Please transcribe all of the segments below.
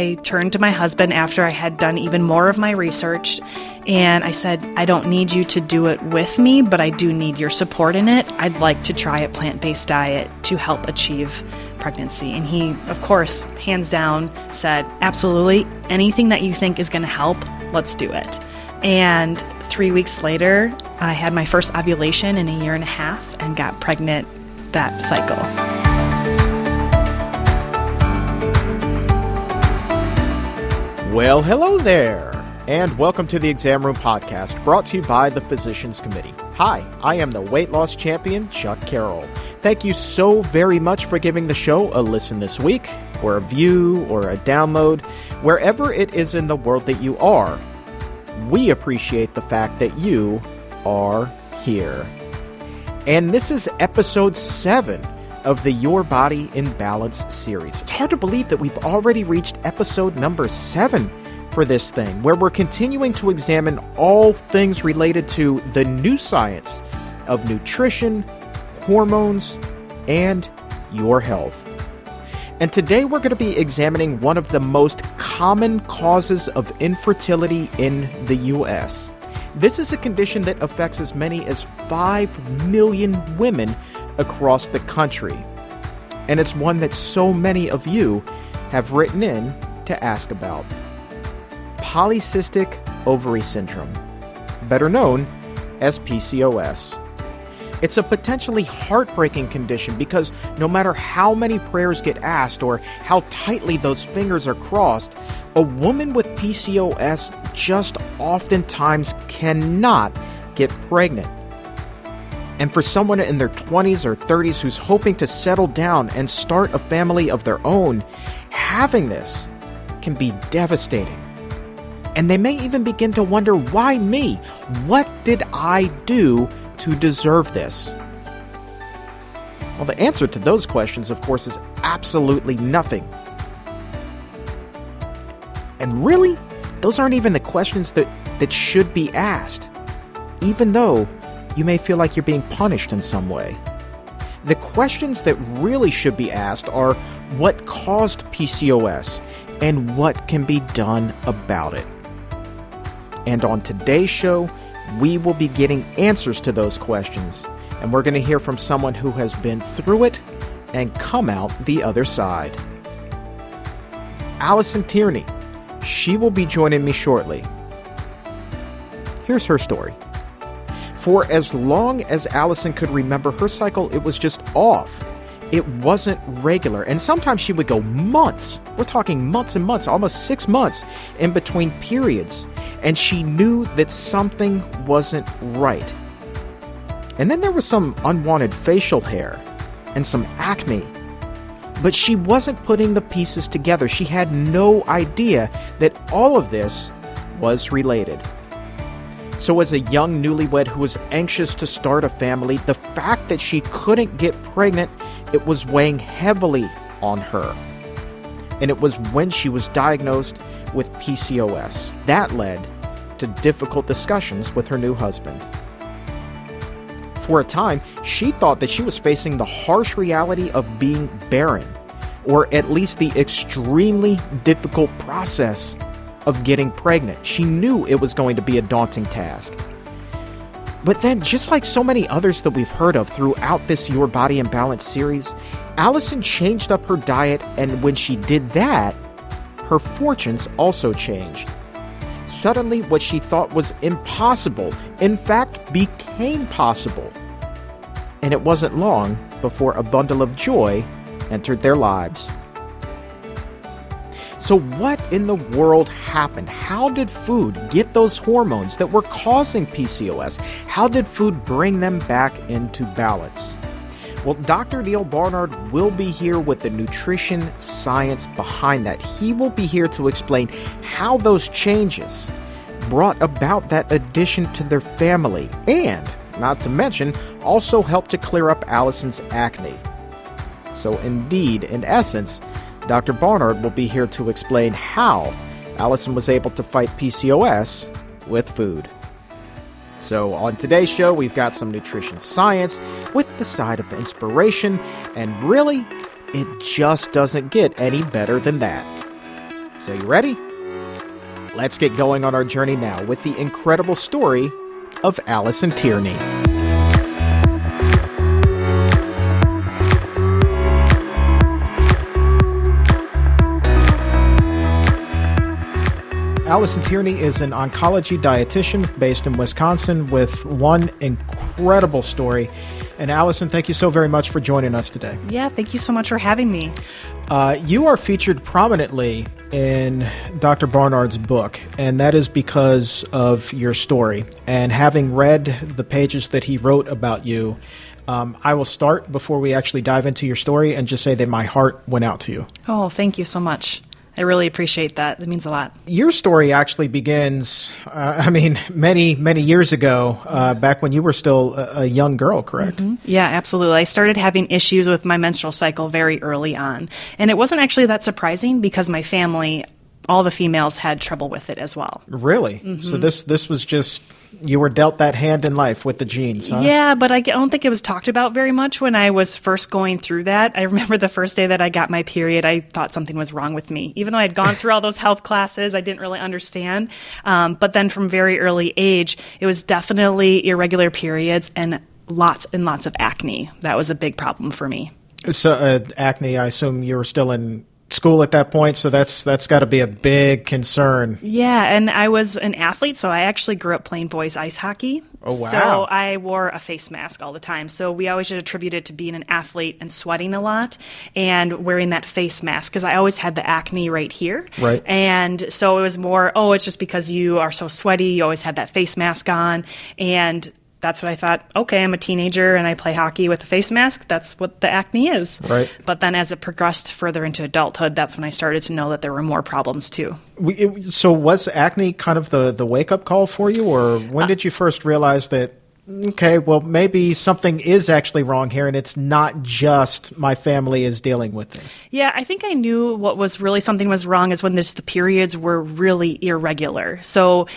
I turned to my husband after I had done even more of my research and I said, I don't need you to do it with me, but I do need your support in it. I'd like to try a plant based diet to help achieve pregnancy. And he, of course, hands down said, Absolutely, anything that you think is going to help, let's do it. And three weeks later, I had my first ovulation in a year and a half and got pregnant that cycle. Well, hello there, and welcome to the Exam Room Podcast, brought to you by the Physicians Committee. Hi, I am the weight loss champion, Chuck Carroll. Thank you so very much for giving the show a listen this week, or a view, or a download, wherever it is in the world that you are. We appreciate the fact that you are here. And this is episode 7 of the Your Body in Balance series. It's hard to believe that we've already reached episode number seven for this thing, where we're continuing to examine all things related to the new science of nutrition, hormones, and your health. And today we're going to be examining one of the most common causes of infertility in the U.S. This is a condition that affects as many as 5 million women across the country. And it's one that so many of you have written in to ask about. Polycystic ovary syndrome, better known as PCOS. It's a potentially heartbreaking condition because no matter how many prayers get asked or how tightly those fingers are crossed, a woman with PCOS just oftentimes cannot get pregnant. And for someone in their 20s or 30s who's hoping to settle down and start a family of their own, having this can be devastating. And they may even begin to wonder why me? What did I do to deserve this? Well, the answer to those questions, of course, is absolutely nothing. And really, those aren't even the questions that, that should be asked, even though you may feel like you're being punished in some way. The questions that really should be asked are what caused PCOS and what can be done about it. And on today's show, we will be getting answers to those questions, and we're going to hear from someone who has been through it and come out the other side. Alison Tierney. She will be joining me shortly. Here's her story. For as long as Alison could remember her cycle, it was just off. It wasn't regular. And sometimes she would go months. We're talking months and months, almost six months in between periods. And she knew that something wasn't right. And then there was some unwanted facial hair and some acne. But she wasn't putting the pieces together. She had no idea that all of this was related. So, as a young newlywed who was anxious to start a family, the fact that she couldn't get pregnant, it was weighing heavily on her. And it was when she was diagnosed with PCOS. That led to difficult discussions with her new husband. For a time, she thought that she was facing the harsh reality of being barren, or at least the extremely difficult process of getting pregnant. She knew it was going to be a daunting task. But then, just like so many others that we've heard of throughout this Your Body in Balance series, Alison changed up her diet, and when she did that, her fortunes also changed. Suddenly, what she thought was impossible, in fact, became possible. And it wasn't long before a bundle of joy entered their lives. So, what in the world happened? How did food get those hormones that were causing PCOS? How did food bring them back into balance? Well, Dr. Neal Barnard will be here with the nutrition science behind that. He will be here to explain how those changes brought about that addition to their family and, not to mention, also helped to clear up Alison's acne. So, indeed, in essence, Dr. Barnard will be here to explain how Alison was able to fight PCOS with food. So, on today's show, we've got some nutrition science with the side of inspiration, and really, it just doesn't get any better than that. So, you ready? Let's get going on our journey now with the incredible story of Alison Tierney. Alison Tierney is an oncology dietitian based in Wisconsin with one incredible story. And Alison, thank you so very much for joining us today. Yeah, thank you so much for having me. Uh, you are featured prominently in Dr. Barnard's book, and that is because of your story. And having read the pages that he wrote about you, um, I will start before we actually dive into your story and just say that my heart went out to you. Oh, thank you so much. I really appreciate that. That means a lot. Your story actually begins, uh, I mean, many, many years ago, uh, back when you were still a, a young girl, correct? Mm-hmm. Yeah, absolutely. I started having issues with my menstrual cycle very early on. And it wasn't actually that surprising because my family, all the females, had trouble with it as well. Really? Mm-hmm. So this, this was just you were dealt that hand in life with the genes, huh? Yeah, but I don't think it was talked about very much when I was first going through that. I remember the first day that I got my period, I thought something was wrong with me. Even though I had gone through all those health classes, I didn't really understand. Um, but then from very early age, it was definitely irregular periods and lots and lots of acne. That was a big problem for me. So, uh, acne, I assume you were still in school at that point, so that's that's got to be a big concern. Yeah, and I was an athlete, so I actually grew up playing boys ice hockey. Oh wow! So I wore a face mask all the time. So we always attributed it to being an athlete and sweating a lot and wearing that face mask because I always had the acne right here. Right. And so it was more, oh, it's just because you are so sweaty. You always had that face mask on, and that's what I thought. Okay, I'm a teenager and I play hockey with a face mask. That's what the acne is. Right. But then as it progressed further into adulthood, that's when I started to know that there were more problems too. We, it, so was acne kind of the, the wake up call for you, or when uh, did you first realize that? Okay, well, maybe something is actually wrong here, and it's not just my family is dealing with this. Yeah, I think I knew what was really something was wrong is when this, the periods were really irregular. So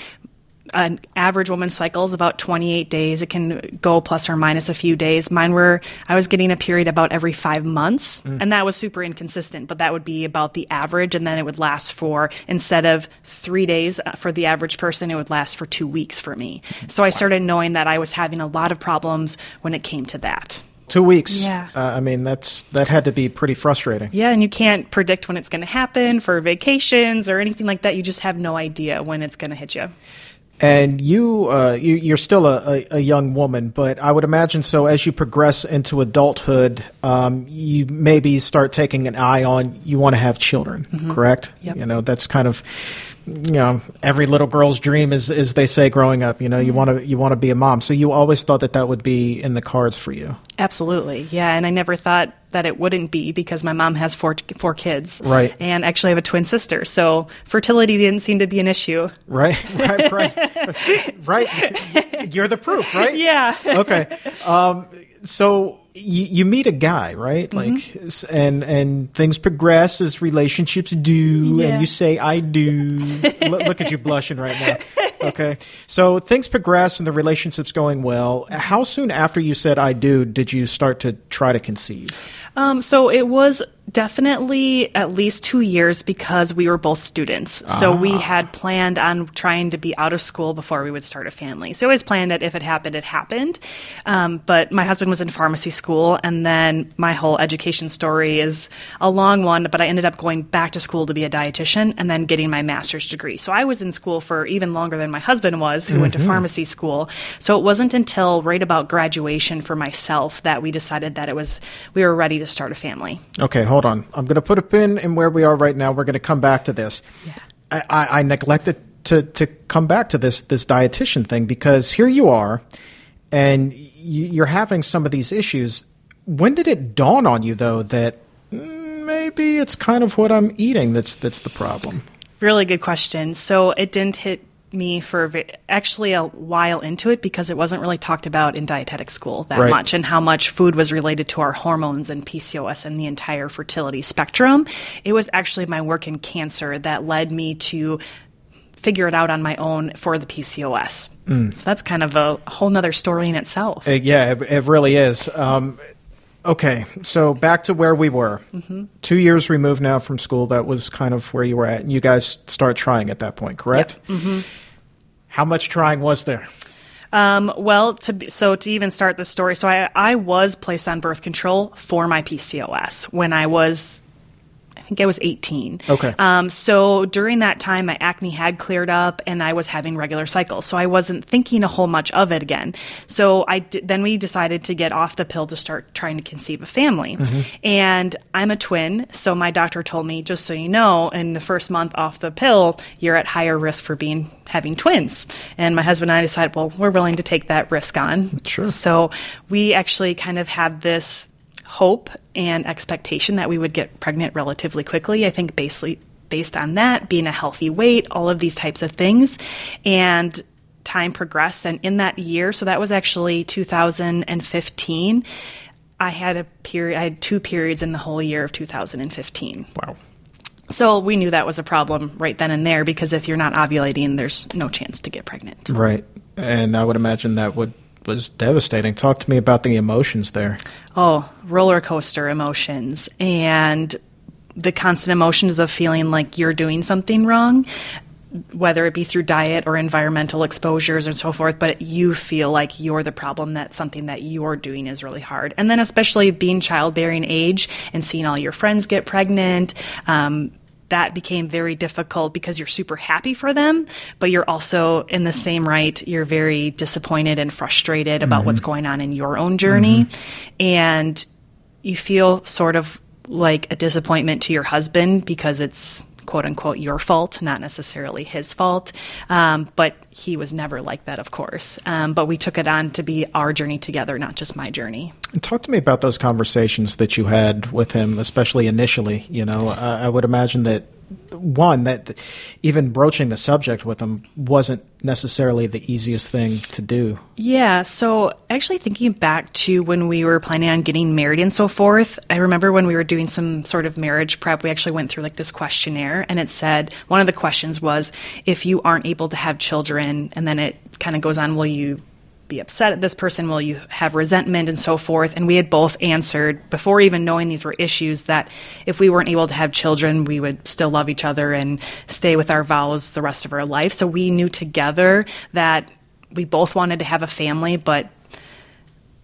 an average woman's cycle is about 28 days. It can go plus or minus a few days. Mine were, I was getting a period about every five months, mm. and that was super inconsistent, but that would be about the average, and then it would last for, instead of three days uh, for the average person, it would last for two weeks for me. So I started knowing that I was having a lot of problems when it came to that. Two weeks. Yeah. Uh, I mean, that's that had to be pretty frustrating. Yeah, and you can't predict when it's going to happen for vacations or anything like that. You just have no idea when it's going to hit you. And you, uh, you are still a, a, young woman, but I would imagine so. As you progress into adulthood, um, you maybe start taking an eye on you want to have children, mm-hmm. correct? Yep. You know that's kind of you know every little girl's dream is as they say growing up. You know mm-hmm. you want to you want to be a mom, so you always thought that that would be in the cards for you. Absolutely, yeah. And I never thought that it wouldn't be because my mom has four four kids, right? And actually, I have a twin sister, so fertility didn't seem to be an issue. Right, right, right, right. You're the proof, right? Yeah. okay. Um, so you, you, meet a guy, right? Mm-hmm. Like, and and things progress as relationships do, yeah. and you say "I do." look at you blushing right now. Okay, so things progress and the relationship's going well. How soon after you said "I do" did you start to try to conceive? Um, so it was definitely at least two years because we were both students. So we ah. had planned on trying to be out of school before we would start a family. So I always planned that if it happened, it happened. Um, but my husband was in pharmacy school, and then my whole education story is a long one, but I ended up going back to school to be a dietitian and then getting my master's degree. So I was in school for even longer than my husband was, who mm-hmm. went to mm-hmm. pharmacy school. So it wasn't until right about graduation for myself that we decided that it was we were ready to start a family. Okay, hold on. I'm going to put a pin in where we are right now. We're going to come back to this. Yeah. I, I, I neglected to to come back to this this dietitian thing because here you are, and you're having some of these issues. When did it dawn on you though that maybe it's kind of what I'm eating that's that's the problem? Really good question. So it didn't hit me for actually a while into it because it wasn't really talked about in dietetic school that right. much and how much food was related to our hormones and PCOS and the entire fertility spectrum. It was actually my work in cancer that led me to figure it out on my own for the PCOS. Mm. So that's kind of a whole nother story in itself. Yeah, it, it, really is. Um, Okay, so back to where we were. Mm-hmm. Two years removed now from school. That was kind of where you were at, and you guys start trying at that point, correct? Yep. Mm-hmm. How much trying was there? Um, well, to be, so to even start the story, so I I was placed on birth control for my PCOS when I was think I was 18. Okay. Um, so during that time, my acne had cleared up and I was having regular cycles. So I wasn't thinking a whole much of it again. So I d- then we decided to get off the pill to start trying to conceive a family. Mm-hmm. And I'm a twin. So my doctor told me, just so you know, in the first month off the pill, you're at higher risk for being having twins. And my husband and I decided, well, we're willing to take that risk on. Sure. So we actually kind of had this hope and expectation that we would get pregnant relatively quickly. I think basically based on that, being a healthy weight, all of these types of things. And time progressed. And in that year, so that was actually 2015, I had a period, I had two periods in the whole year of 2015. Wow. So we knew that was a problem right then and there because if you're not ovulating, there's no chance to get pregnant. Right. And I would imagine that would was devastating. Talk to me about the emotions there. Oh, roller coaster emotions and the constant emotions of feeling like you're doing something wrong, whether it be through diet or environmental exposures and so forth, but you feel like you're the problem that something that you're doing is really hard. And then, especially being childbearing age and seeing all your friends get pregnant. Um, that became very difficult because you're super happy for them, but you're also in the same right, you're very disappointed and frustrated about mm-hmm. what's going on in your own journey. Mm-hmm. And you feel sort of like a disappointment to your husband because it's quote unquote your fault, not necessarily his fault. Um, but he was never like that, of course. Um, but we took it on to be our journey together, not just my journey. Talk to me about those conversations that you had with him, especially initially. You know, I would imagine that one that even broaching the subject with him wasn't necessarily the easiest thing to do. Yeah, so actually thinking back to when we were planning on getting married and so forth, I remember when we were doing some sort of marriage prep, we actually went through like this questionnaire and it said one of the questions was if you aren't able to have children and then it kind of goes on will you be upset at this person? Will you have resentment and so forth? And we had both answered before even knowing these were issues that if we weren't able to have children, we would still love each other and stay with our vows the rest of our life. So we knew together that we both wanted to have a family, but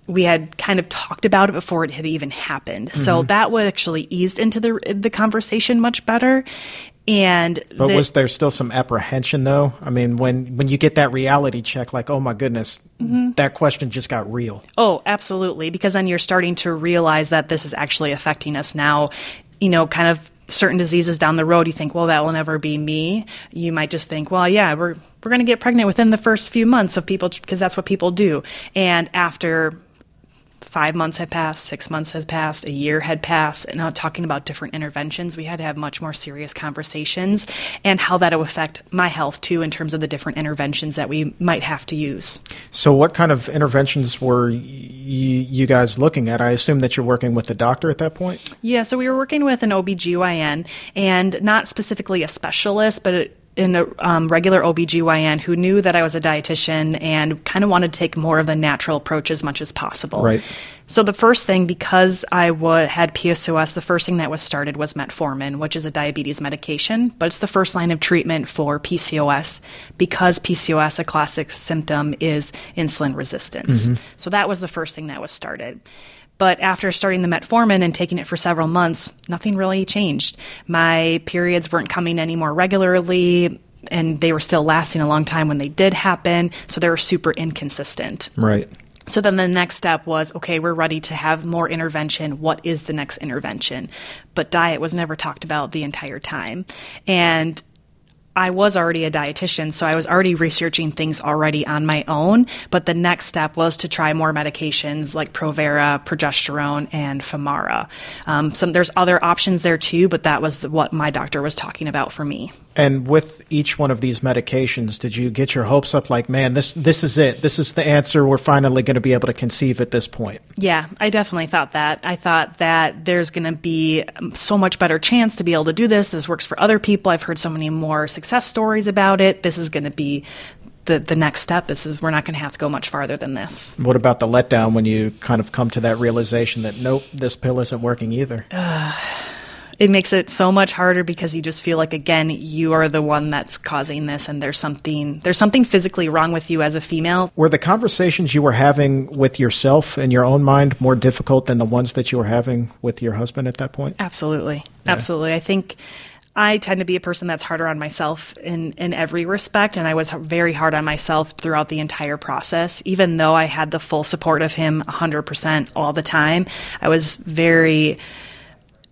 we had kind of talked about it before it had even happened. Mm-hmm. So that would actually eased into the the conversation much better. And but the, was there still some apprehension though? I mean, when when you get that reality check, like, oh my goodness, mm-hmm. that question just got real. Oh, absolutely, because then you're starting to realize that this is actually affecting us now. You know, kind of certain diseases down the road. You think, well, that will never be me. You might just think, well, yeah, we're we're going to get pregnant within the first few months of people because that's what people do. And after five months had passed, six months had passed, a year had passed, and now talking about different interventions, we had to have much more serious conversations and how that will affect my health too in terms of the different interventions that we might have to use. So, what kind of interventions were y- you guys looking at? I assume that you're working with a doctor at that point? Yeah, so we were working with an OBGYN and not specifically a specialist, but it, in a um, regular OBGYN who knew that I was a dietitian and kind of wanted to take more of the natural approach as much as possible. Right. So the first thing, because I w- had PCOS, the first thing that was started was metformin, which is a diabetes medication, but it's the first line of treatment for PCOS because PCOS, a classic symptom, is insulin resistance. Mm-hmm. So that was the first thing that was started. But after starting the metformin and taking it for several months, nothing really changed. My periods weren't coming any more regularly and they were still lasting a long time when they did happen. So they were super inconsistent. Right. So then the next step was okay, we're ready to have more intervention. What is the next intervention? But diet was never talked about the entire time. And I was already a dietitian, so I was already researching things already on my own. But the next step was to try more medications like Provera, progesterone, and Femara. Um, some there's other options there too, but that was the, what my doctor was talking about for me. And with each one of these medications, did you get your hopes up? Like, man, this this is it. This is the answer. We're finally going to be able to conceive at this point. Yeah, I definitely thought that. I thought that there's going to be so much better chance to be able to do this. This works for other people. I've heard so many more success stories about it. This is going to be the, the next step This is we're not going to have to go much farther than this. What about the letdown when you kind of come to that realization that nope, this pill isn't working either? Uh, it makes it so much harder because you just feel like again you are the one that's causing this and there's something there's something physically wrong with you as a female were the conversations you were having with yourself in your own mind more difficult than the ones that you were having with your husband at that point absolutely yeah. absolutely i think I tend to be a person that's harder on myself in, in every respect, and I was very hard on myself throughout the entire process. Even though I had the full support of him 100% all the time, I was very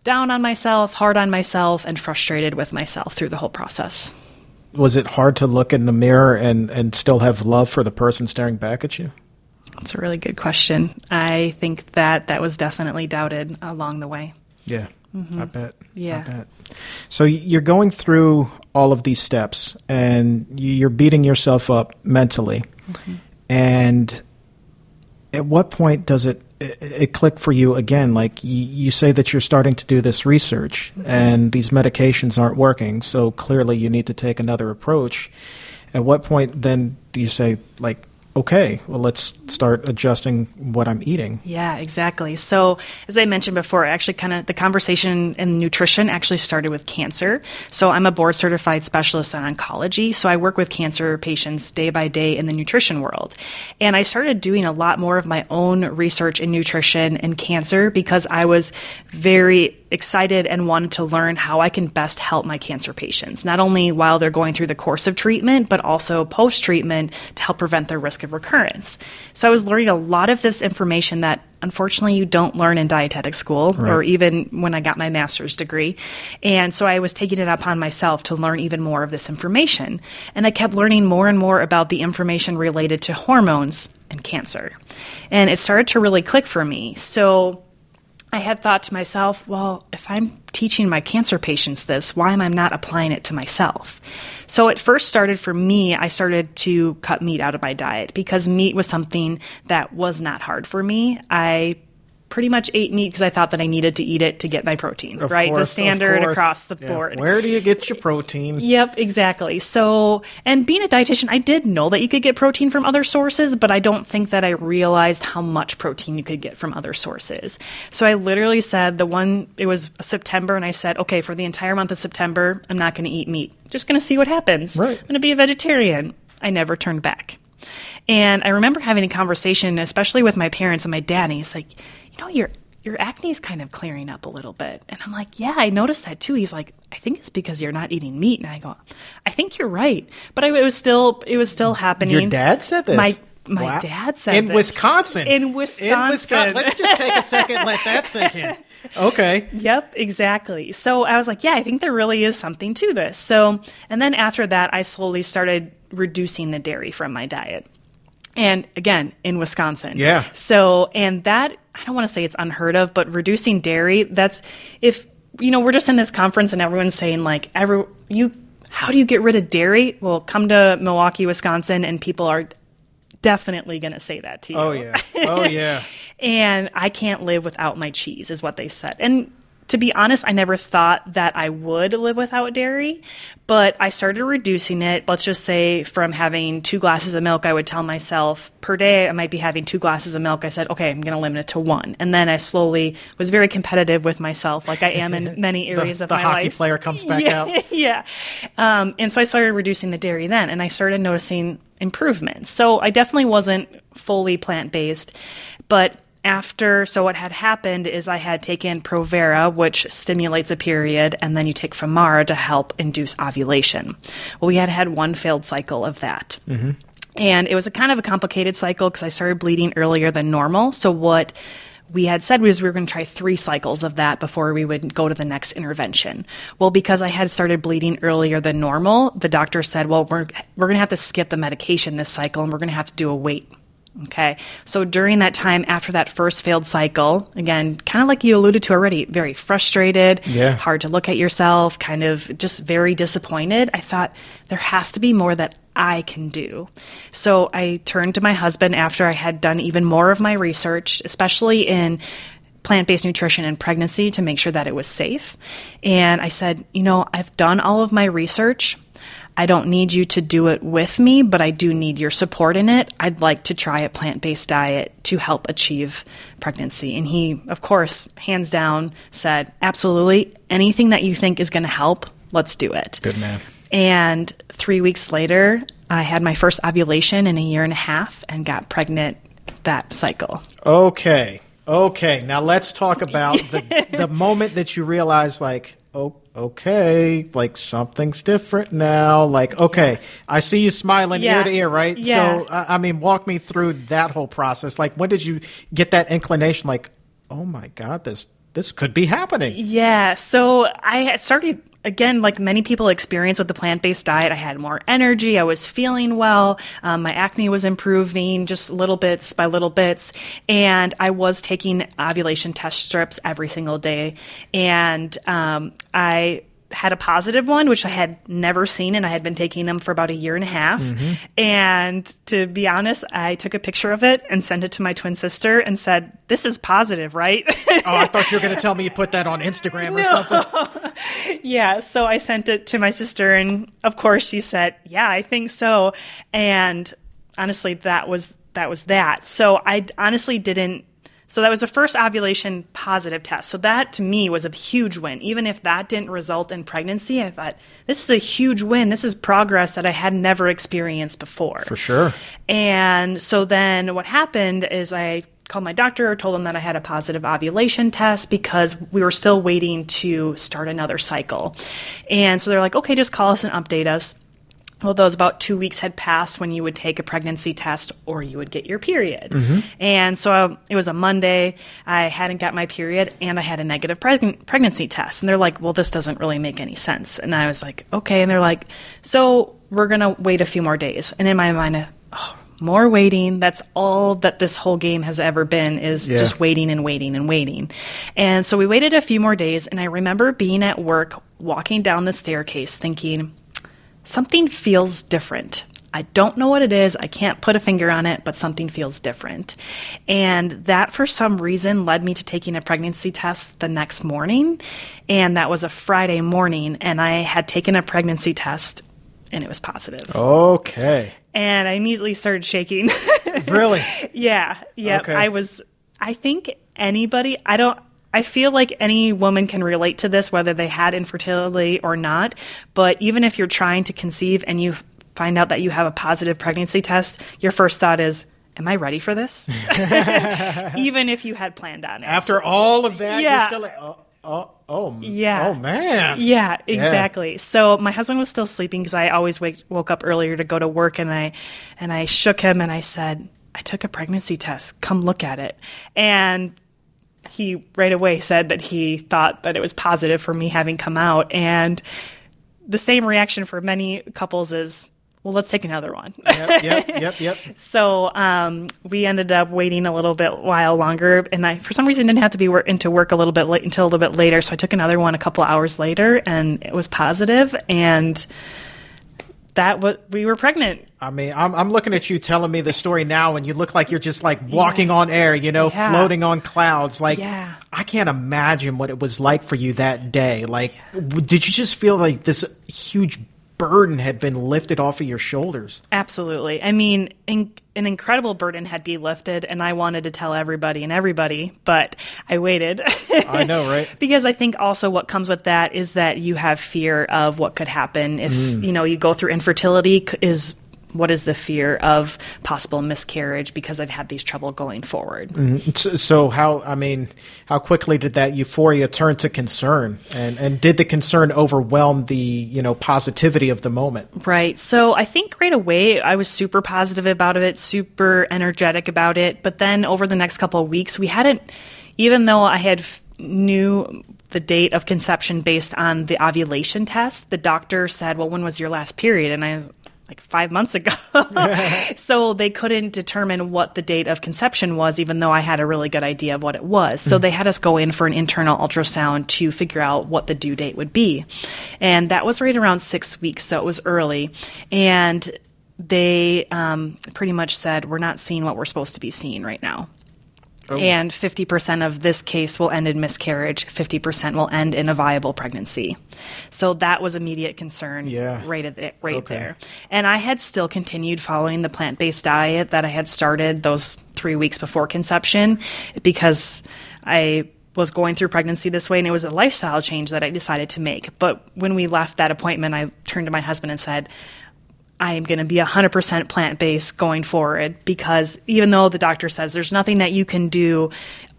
down on myself, hard on myself, and frustrated with myself through the whole process. Was it hard to look in the mirror and, and still have love for the person staring back at you? That's a really good question. I think that that was definitely doubted along the way. Yeah, mm-hmm. I bet. Yeah. I bet. So you're going through all of these steps and you're beating yourself up mentally. Mm-hmm. And at what point does it it, it clicked for you again? Like you, you, say that you're starting to do this research mm-hmm. and these medications aren't working, so clearly you need to take another approach. At what point then do you say, like, okay, well, let's start adjusting what I'm eating. Yeah, exactly. So, as I mentioned before, actually, kind of the conversation in nutrition actually started with cancer. So, I'm a board certified specialist in oncology. So, I work with cancer patients day by day in the nutrition world. And I started doing a lot more of my own research in nutrition and cancer because I was very excited and wanted to learn how I can best help my cancer patients, not only while they're going through the course of treatment, but also post treatment to help prevent their risk of recurrence. So I was learning a lot of this information that unfortunately you don't learn in dietetic school right. or even when I got my master's degree. And so I was taking it upon myself to learn even more of this information. And I kept learning more and more about the information related to hormones and cancer. And it started to really click for me. So I had thought to myself, well, if I'm teaching my cancer patients this, why am I not applying it to myself? So it first started for me, I started to cut meat out of my diet because meat was something that was not hard for me. I pretty much ate meat because I thought that I needed to eat it to get my protein, of right? Course, the standard across the yeah. board. Where do you get your protein? Yep, exactly. So, and being a dietitian, I did know that you could get protein from other sources, but I don't think that I realized how much protein you could get from other sources. So I literally said the one, it was September, and I said, okay, for the entire month of September, I'm not going to eat meat. Just going to see what happens. Right. I'm going to be a vegetarian. I never turned back. And I remember having a conversation, especially with my parents and my dad, and he's like, you know, your your acne is kind of clearing up a little bit. And I'm like, yeah, I noticed that too. He's like, I think it's because you're not eating meat. And I go, I think you're right. But I, it was still, it was still happening. Your dad said this. My my wow. dad said in this. Wisconsin. In Wisconsin. In Wisconsin. Let's just take a second, let that sink in. Okay. Yep, exactly. So I was like, yeah, I think there really is something to this. So, and then after that, I slowly started reducing the dairy from my diet and again in Wisconsin. Yeah. So and that I don't want to say it's unheard of, but reducing dairy that's if you know we're just in this conference and everyone's saying like every you how do you get rid of dairy? Well, come to Milwaukee, Wisconsin, and people are definitely going to say that to you. Oh yeah. Oh yeah. and I can't live without my cheese is what they said. And to be honest, I never thought that I would live without dairy, but I started reducing it. Let's just say from having two glasses of milk, I would tell myself per day I might be having two glasses of milk. I said, okay, I'm going to limit it to one. And then I slowly was very competitive with myself, like I am in many areas the, of the my life. The hockey player comes back yeah, out. yeah. Um, and so I started reducing the dairy then, and I started noticing improvements. So I definitely wasn't fully plant based, but after, so what had happened is I had taken Provera, which stimulates a period, and then you take Femara to help induce ovulation. Well, we had had one failed cycle of that. Mm-hmm. And it was a kind of a complicated cycle because I started bleeding earlier than normal. So, what we had said was we were going to try three cycles of that before we would go to the next intervention. Well, because I had started bleeding earlier than normal, the doctor said, well, we're, we're going to have to skip the medication this cycle and we're going to have to do a weight Okay. So during that time after that first failed cycle, again, kind of like you alluded to already, very frustrated, yeah. hard to look at yourself, kind of just very disappointed. I thought there has to be more that I can do. So I turned to my husband after I had done even more of my research, especially in plant based nutrition and pregnancy to make sure that it was safe. And I said, you know, I've done all of my research. I don't need you to do it with me, but I do need your support in it. I'd like to try a plant based diet to help achieve pregnancy. And he, of course, hands down said, Absolutely. Anything that you think is going to help, let's do it. Good man. And three weeks later, I had my first ovulation in a year and a half and got pregnant that cycle. Okay. Okay. Now let's talk about the, the moment that you realize, like, oh, okay, like something's different now. Like, okay, I see you smiling Yeah. ear to ear, right? Yeah. So, uh, I mean, walk me through that whole process. Like, when did you get that inclination? Like, oh my God, this this could be happening. Yeah. So I started again, like many people experience with the plant based diet. I had more energy. I was feeling well. Um, my acne was improving just little bits by little bits. And I was taking ovulation test strips every single day. And um, I had a positive one, which I had never seen, and I had been taking them for about a year and a half. Mm-hmm. And to be honest, I took a picture of it and sent it to my twin sister and said, This is positive, right? Oh, I thought you were going to tell me you put that on Instagram or something. Yeah, so I sent it to my sister, and of course she said, "Yeah, I think so." And honestly, that was that was that. So I honestly didn't. So that was the first ovulation positive test. So that to me was a huge win. Even if that didn't result in pregnancy, I thought this is a huge win. This is progress that I had never experienced before. For sure. And so then what happened is I called my doctor, told them that I had a positive ovulation test because we were still waiting to start another cycle. And so they're like, okay, just call us and update us. Well, those about two weeks had passed when you would take a pregnancy test or you would get your period. And so um, it was a Monday. I hadn't got my period and I had a negative preg- pregnancy test. And they're like, well, this doesn't really make any sense. And I was like, okay. And they're like, so we're going to wait a few more days. And in my mind, I, oh, more waiting. That's all that this whole game has ever been is Yeah. just waiting and waiting and waiting. And so we waited a few more days. And I remember being at work, walking down the staircase, thinking, something feels different. I don't know what it is. I can't put a finger on it, but something feels different. And that, for some reason, led me to taking a pregnancy test the next morning. And that was a Friday morning. And I had taken a pregnancy test and it was positive. Okay. And I immediately started shaking. Really? Yeah, yeah. Okay. I was. I think anybody. I don't. I feel like any woman can relate to this, whether they had infertility or not. But even if you're trying to conceive and you find out that you have a positive pregnancy test, your first thought is, "Am I ready for this?" even if you had planned on it. After all of that, you're Yeah. still like, oh, oh, oh, Yeah. oh man. Yeah, exactly. So my husband was still sleeping because I always wake, woke up earlier to go to work, and I and I shook him and I said, "I took a pregnancy test. Come look at it." And he right away said that he thought that it was positive for me having come out, and the same reaction for many couples is, "Well, let's take another one." Yep, yep, yep, yep. So um, we ended up waiting a little bit while longer, and I for some reason didn't have to be wor- into work a little bit late until a little bit later. So I took another one a couple hours later, and it was positive, and that was we were pregnant. I mean, I'm, I'm looking at you telling me the story now, and you look like you're just like walking on air, you know, Yeah. floating on clouds. Like, Yeah. I can't imagine what it was like for you that day. Like, did you just feel like this huge burden had been lifted off of your shoulders? Absolutely. I mean, in, an incredible burden had been lifted, and I wanted to tell everybody and everybody, but I waited. I know, right? because I think also what comes with that is that you have fear of what could happen if mm. you know you go through infertility. Is what is the fear of possible miscarriage because I've had these trouble going forward. Mm-hmm. So, so how? I mean, how quickly did that euphoria turn to concern, and and did the concern overwhelm the you know positivity of the moment? Right. So I think right away I was super positive about it, super energetic about it. But then over the next couple of weeks, we hadn't, even though I had f- knew the date of conception based on the ovulation test, the doctor said, "Well, when was your last period?" And I was like five months ago. so they couldn't determine what the date of conception was, even though I had a really good idea of what it was. So they had us go in for an internal ultrasound to figure out what the due date would be. And that was right around six weeks, so it was early. And they um, pretty much said, We're not seeing what we're supposed to be seeing right now. Oh. And 50% of this case will end in miscarriage, 50% will end in a viable pregnancy. So that was immediate concern Yeah. right, at the, right Okay. there. And I had still continued following the plant based diet that I had started those three weeks before conception because I was going through pregnancy this way and it was a lifestyle change that I decided to make. But when we left that appointment, I turned to my husband and said, I am going to be 100% plant based going forward because even though the doctor says there's nothing that you can do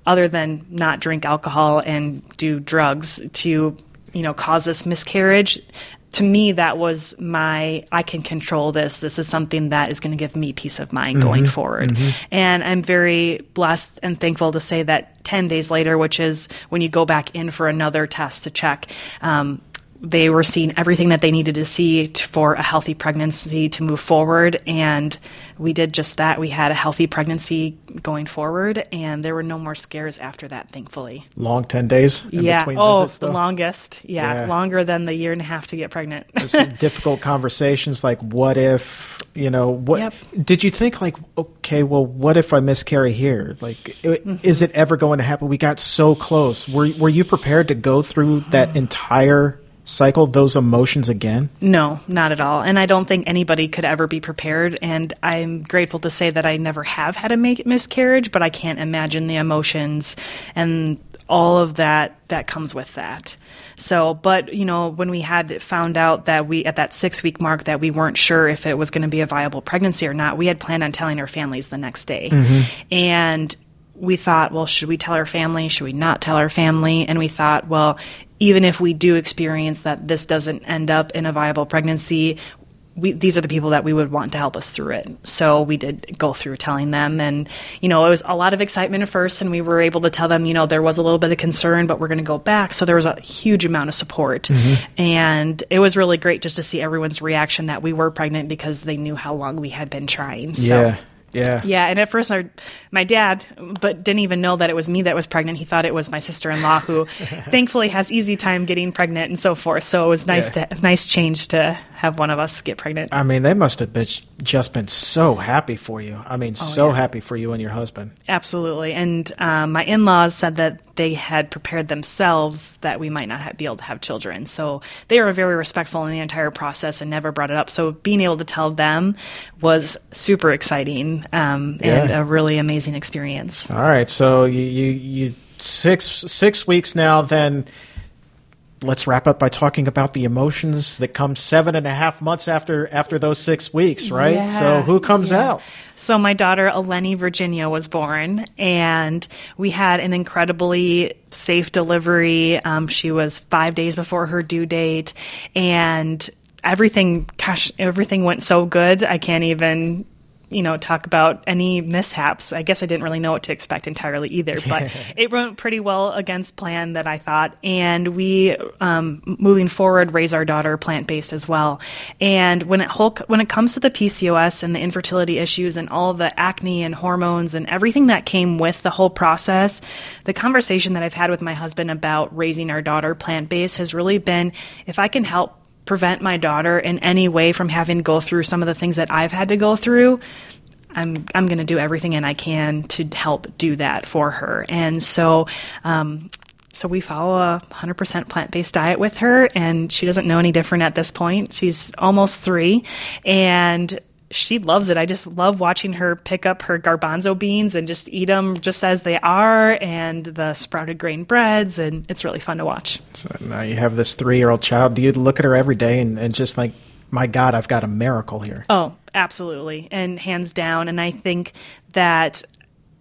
other than not drink alcohol and do drugs to, you know, cause this miscarriage, to me that was my I can control this. This is something that is going to give me peace of mind going forward. And I'm very blessed and thankful to say that 10 days later, which is when you go back in for another test to check, um, they were seeing everything that they needed to see t- for a healthy pregnancy to move forward. And we did just that. We had a healthy pregnancy going forward and there were no more scares after that thankfully. Long 10 days in yeah. between oh visits, the longest. Yeah, Yeah. longer than the year and a half to get pregnant. Some difficult conversations like what if you know what Yep. did you think like okay well what if i miscarry here? Like Mm-hmm. is it ever going to happen? We got so close. Were were you prepared to go through that entire cycle those emotions again No, not at all. And I don't think anybody could ever be prepared. And I'm grateful to say that I never have had a make miscarriage, but I can't imagine the emotions and all of that that comes with that. So, but you know, when we had found out that we at that six week mark that we weren't sure if it was going to be a viable pregnancy or not, we had planned on telling our families the next day, mm-hmm. and we thought, well, should we tell our family? Should we not tell our family? And we thought, well, even if we do experience that this doesn't end up in a viable pregnancy, we, these are the people that we would want to help us through it. So we did go through telling them, and you know, it was a lot of excitement at first, and we were able to tell them, you know, there was a little bit of concern, but we're going to go back. So there was a huge amount of support, mm-hmm. and it was really great just to see everyone's reaction that we were pregnant because they knew how long we had been trying. So. yeah yeah Yeah, and at first, our, my dad, but didn't even know that it was me that was pregnant. He thought it was my sister-in-law, who thankfully has easy time getting pregnant and so forth. So it was nice Yeah. to nice change to have one of us get pregnant. i mean they must have been, just been so happy for you i mean so Oh, yeah. happy for you and your husband Absolutely, and um, my in-laws said that they had prepared themselves that we might not have, be able to have children. So they were very respectful in the entire process and never brought it up. So being able to tell them was super exciting um, and Yeah. a really amazing experience. All right, so you, you you six six weeks now. Then let's wrap up by talking about the emotions that come seven and a half months after after those six weeks, right? Yeah, so who comes yeah. out? So my daughter Eleni Virginia was born, and we had an incredibly safe delivery. Um, she was five days before her due date, and everything, gosh, everything went so good. I can't even. You know, talk about any mishaps. I guess I didn't really know what to expect entirely either, but it went pretty well against plan that I thought. And we, um, moving forward, raise our daughter plant based as well. And when it whole, when it comes to the PCOS and the infertility issues and all the acne and hormones and everything that came with the whole process, the conversation that I've had with my husband about raising our daughter plant based has really been if I can help prevent my daughter in any way from having to go through some of the things that I've had to go through, I'm I'm going to do everything and I can to help do that for her. And so um, so we follow a 100% plant-based diet with her and she doesn't know any different at this point. She's almost 3 and she loves it. I just love watching her pick up her garbanzo beans and just eat them just as they are and the sprouted grain breads and it's really fun to watch. So now you have this three year old child. Do you look at her every day and, and just like, my God, I've got a miracle here? Oh, absolutely. And hands down. And I think that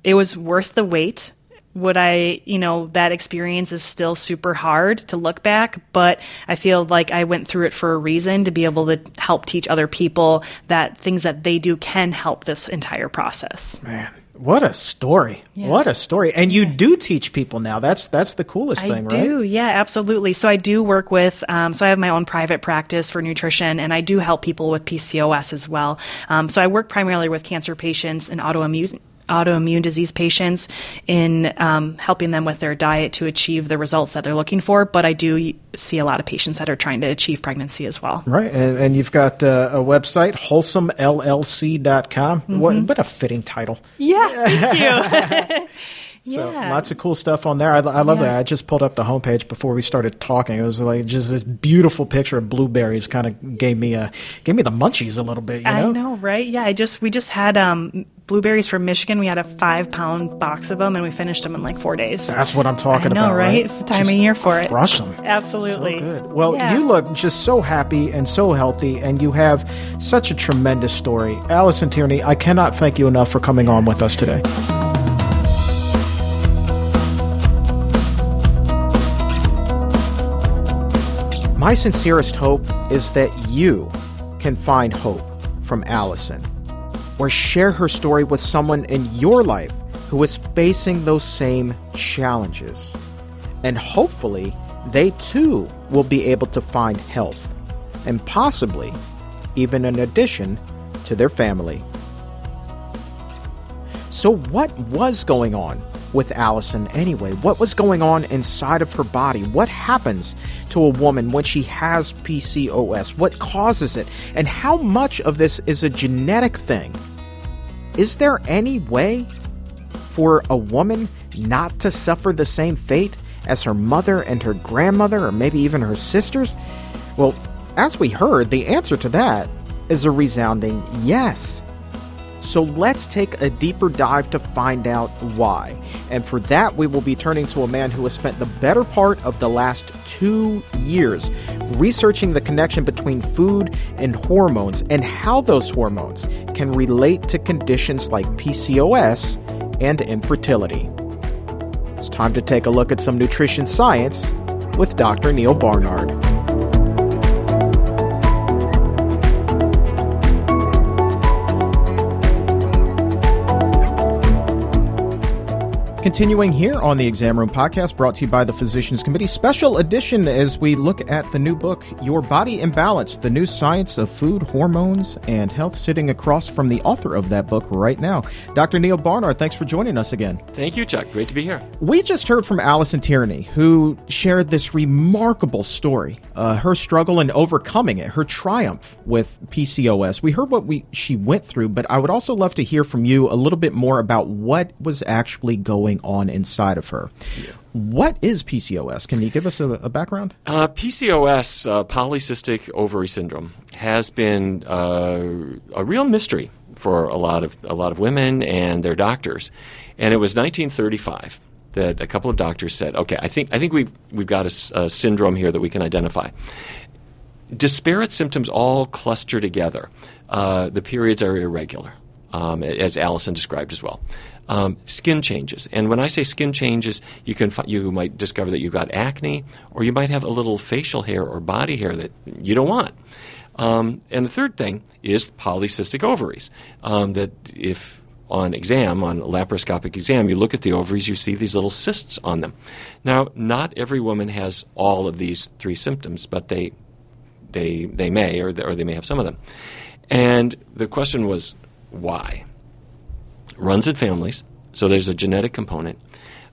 it was worth the wait. Would I, you know, that experience is still super hard to look back, but I feel like I went through it for a reason to be able to help teach other people that things that they do can help this entire process. Man, what a story! Yeah. What a story! And you do teach people now. That's that's the coolest I thing, right? I do, yeah, absolutely. So I do work with, um, so I have my own private practice for nutrition, and I do help people with PCOS as well. Um, so I work primarily with cancer patients and autoimmune autoimmune disease patients in um, helping them with their diet to achieve the results that they're looking for. But I do see a lot of patients that are trying to achieve pregnancy as well. Right, and, and you've got uh, a website, wholesomellc.com. Mm-hmm. What, what a fitting title. Yeah, thank you. So Yeah. lots of cool stuff on there. I, I love Yeah. that. I just pulled up the homepage before we started talking. It was like just this beautiful picture of blueberries. Kind of gave me a gave me the munchies a little bit. You know? I know, right? Yeah, I just we just had um, blueberries from Michigan. We had a five pound box of them, and we finished them in like four days. That's what I'm talking I know, about. right? It's the time Just of year for it. Crush them. Absolutely. So good. Well, Yeah. you look just so happy and so healthy, and you have such a tremendous story. Alison Tierney, I cannot thank you enough for coming on with us today. My sincerest hope is that you can find hope from Alison, or share her story with someone in your life who is facing those same challenges. And hopefully, they too will be able to find health, and possibly even an addition to their family. So, what was going on with Alison anyway? What was going on inside of her body? What happens to a woman when she has PCOS? What causes it? And how much of this is a genetic thing? Is there any way for a woman not to suffer the same fate as her mother and her grandmother, or maybe even her sisters? Well, as we heard, the answer to that is a resounding yes. So let's take a deeper dive to find out why. And for that, we will be turning to a man who has spent the better part of the last two years researching the connection between food and hormones and how those hormones can relate to conditions like PCOS and infertility. It's time to take a look at some nutrition science with Dr. Neal Barnard. Continuing here on the Exam Room Podcast, brought to you by the Physicians Committee, special edition as we look at the new book, Your Body in Balance The New Science of Food, Hormones, and Health, sitting across from the author of that book right now. Dr. Neal Barnard, thanks for joining us again. Thank you, Chuck. Great to be here. We just heard from Alison Tierney, who shared this remarkable story, uh, her struggle in overcoming it, her triumph with PCOS. We heard what we she went through, but I would also love to hear from you a little bit more about what was actually going on inside of her. What is PCOS? Can you give us a, a background? Uh, PCOS, uh, polycystic ovary syndrome, has been uh, a real mystery for a lot of a lot of women and their doctors. And it was 1935 that a couple of doctors said, "Okay, I think I think we've we've got a syndrome here that we can identify." Disparate symptoms all cluster together. Uh, the periods are irregular, um, as Alison described as well. Um, skin changes, and when I say skin changes, you can you might discover that you've got acne, or you might have a little facial hair or body hair that you don't want. Um, and the third thing is polycystic ovaries. Um, that if on exam, on laparoscopic exam, you look at the ovaries, you see these little cysts on them. Now, not every woman has all of these three symptoms, but they they they may, or they, or they may have some of them. And the question was why? Runs in families, so there's a genetic component,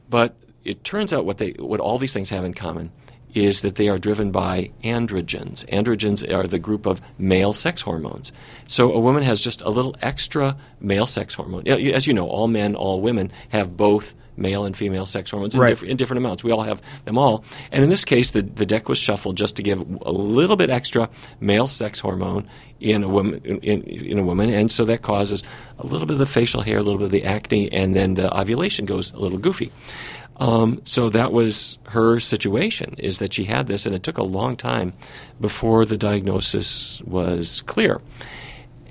but it turns out what they what all these things have in common is that they are driven by androgens. Androgens are the group of male sex hormones. So a woman has just a little extra male sex hormone. As you know, all men, all women have both male and female sex hormones in, diff- in different amounts. We all have them all. And in this case, the, the deck was shuffled just to give a little bit extra male sex hormone in a woman, in, in, in a woman, and so that causes a little bit of the facial hair, a little bit of the acne, and then the ovulation goes a little goofy. Um, so that was her situation, is that she had this, and it took a long time before the diagnosis was clear.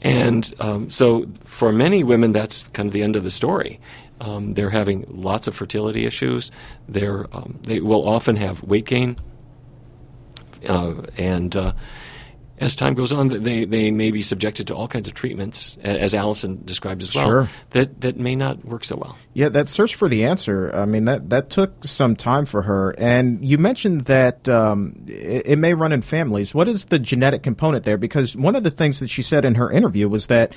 And um, so for many women, that's kind of the end of the story. Um, they're having lots of fertility issues. They're, um, they will often have weight gain. Uh, and uh, as time goes on, they, they may be subjected to all kinds of treatments, as Alison described as well, Sure. that, that may not work so well. Yeah, that search for the answer. I mean, that that took some time for her. And you mentioned that um, it, it may run in families. What is the genetic component there? Because one of the things that she said in her interview was that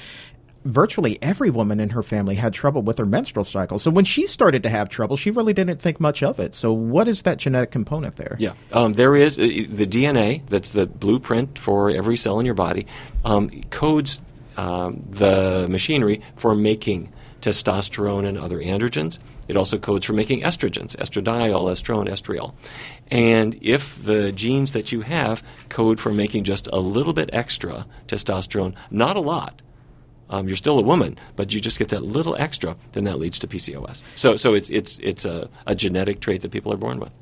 virtually every woman in her family had trouble with her menstrual cycle. So when she started to have trouble, she really didn't think much of it. So what is that genetic component there? Yeah, um, there is uh, the DNA. That's the blueprint for every cell in your body. Um, codes um, the machinery for making testosterone and other androgens. It also codes for making estrogens, estradiol, estrone, estriol. And if the genes that you have code for making just a little bit extra testosterone, not a lot, um, you're still a woman, but you just get that little extra, then that leads to PCOS. So, so it's it's it's a, a genetic trait that people are born with.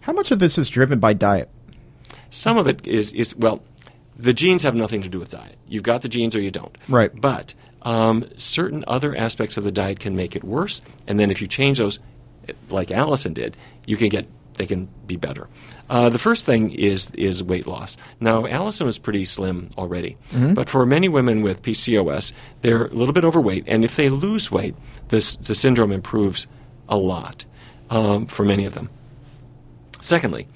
How much of this is driven by diet? Some of it is is well, the genes have nothing to do with diet. You've got the genes or you don't. Right. But um, certain other aspects of the diet can make it worse, and then if you change those, like Alison did, you can get they can be better. Uh, the first thing is is weight loss. Now, Alison was pretty slim already, but for many women with PCOS, they're a little bit overweight, and if they lose weight, this the syndrome improves a lot um, for many of them. Secondly,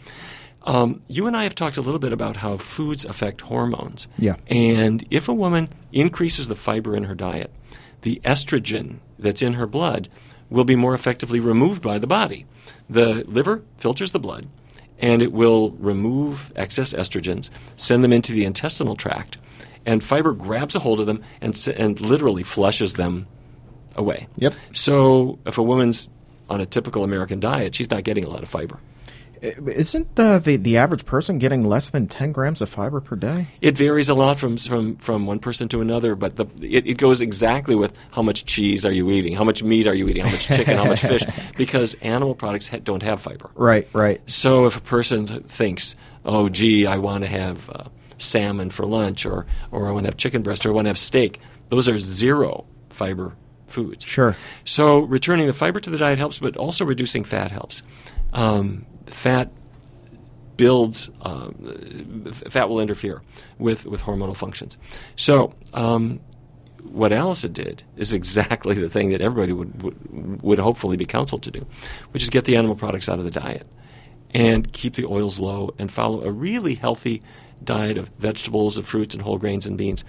um, you and I have talked a little bit about how foods affect hormones. Yeah. And if a woman increases the fiber in her diet, the estrogen that's in her blood will be more effectively removed by the body. The liver filters the blood and it will remove excess estrogens, send them into the intestinal tract, and fiber grabs a hold of them and, and literally flushes them away. Yep. So if a woman's on a typical American diet, she's not getting a lot of fiber. Isn't uh, the the average person getting less than ten grams of fiber per day? It varies a lot from from from one person to another, but the, it, it goes exactly with how much cheese are you eating, how much meat are you eating, how much chicken, how much fish, because animal products ha- don't have fiber. Right, right. So if a person thinks, "Oh, gee, I want to have uh, salmon for lunch, or or I want to have chicken breast, or I want to have steak," those are zero fiber foods. Sure. So returning the fiber to the diet helps, but also reducing fat helps. Um, fat builds um, fat will interfere with, with hormonal functions. So um, what Alison did is exactly the thing that everybody would, would would hopefully be counseled to do, which is get the animal products out of the diet and keep the oils low and follow a really healthy diet of vegetables and fruits and whole grains and beans.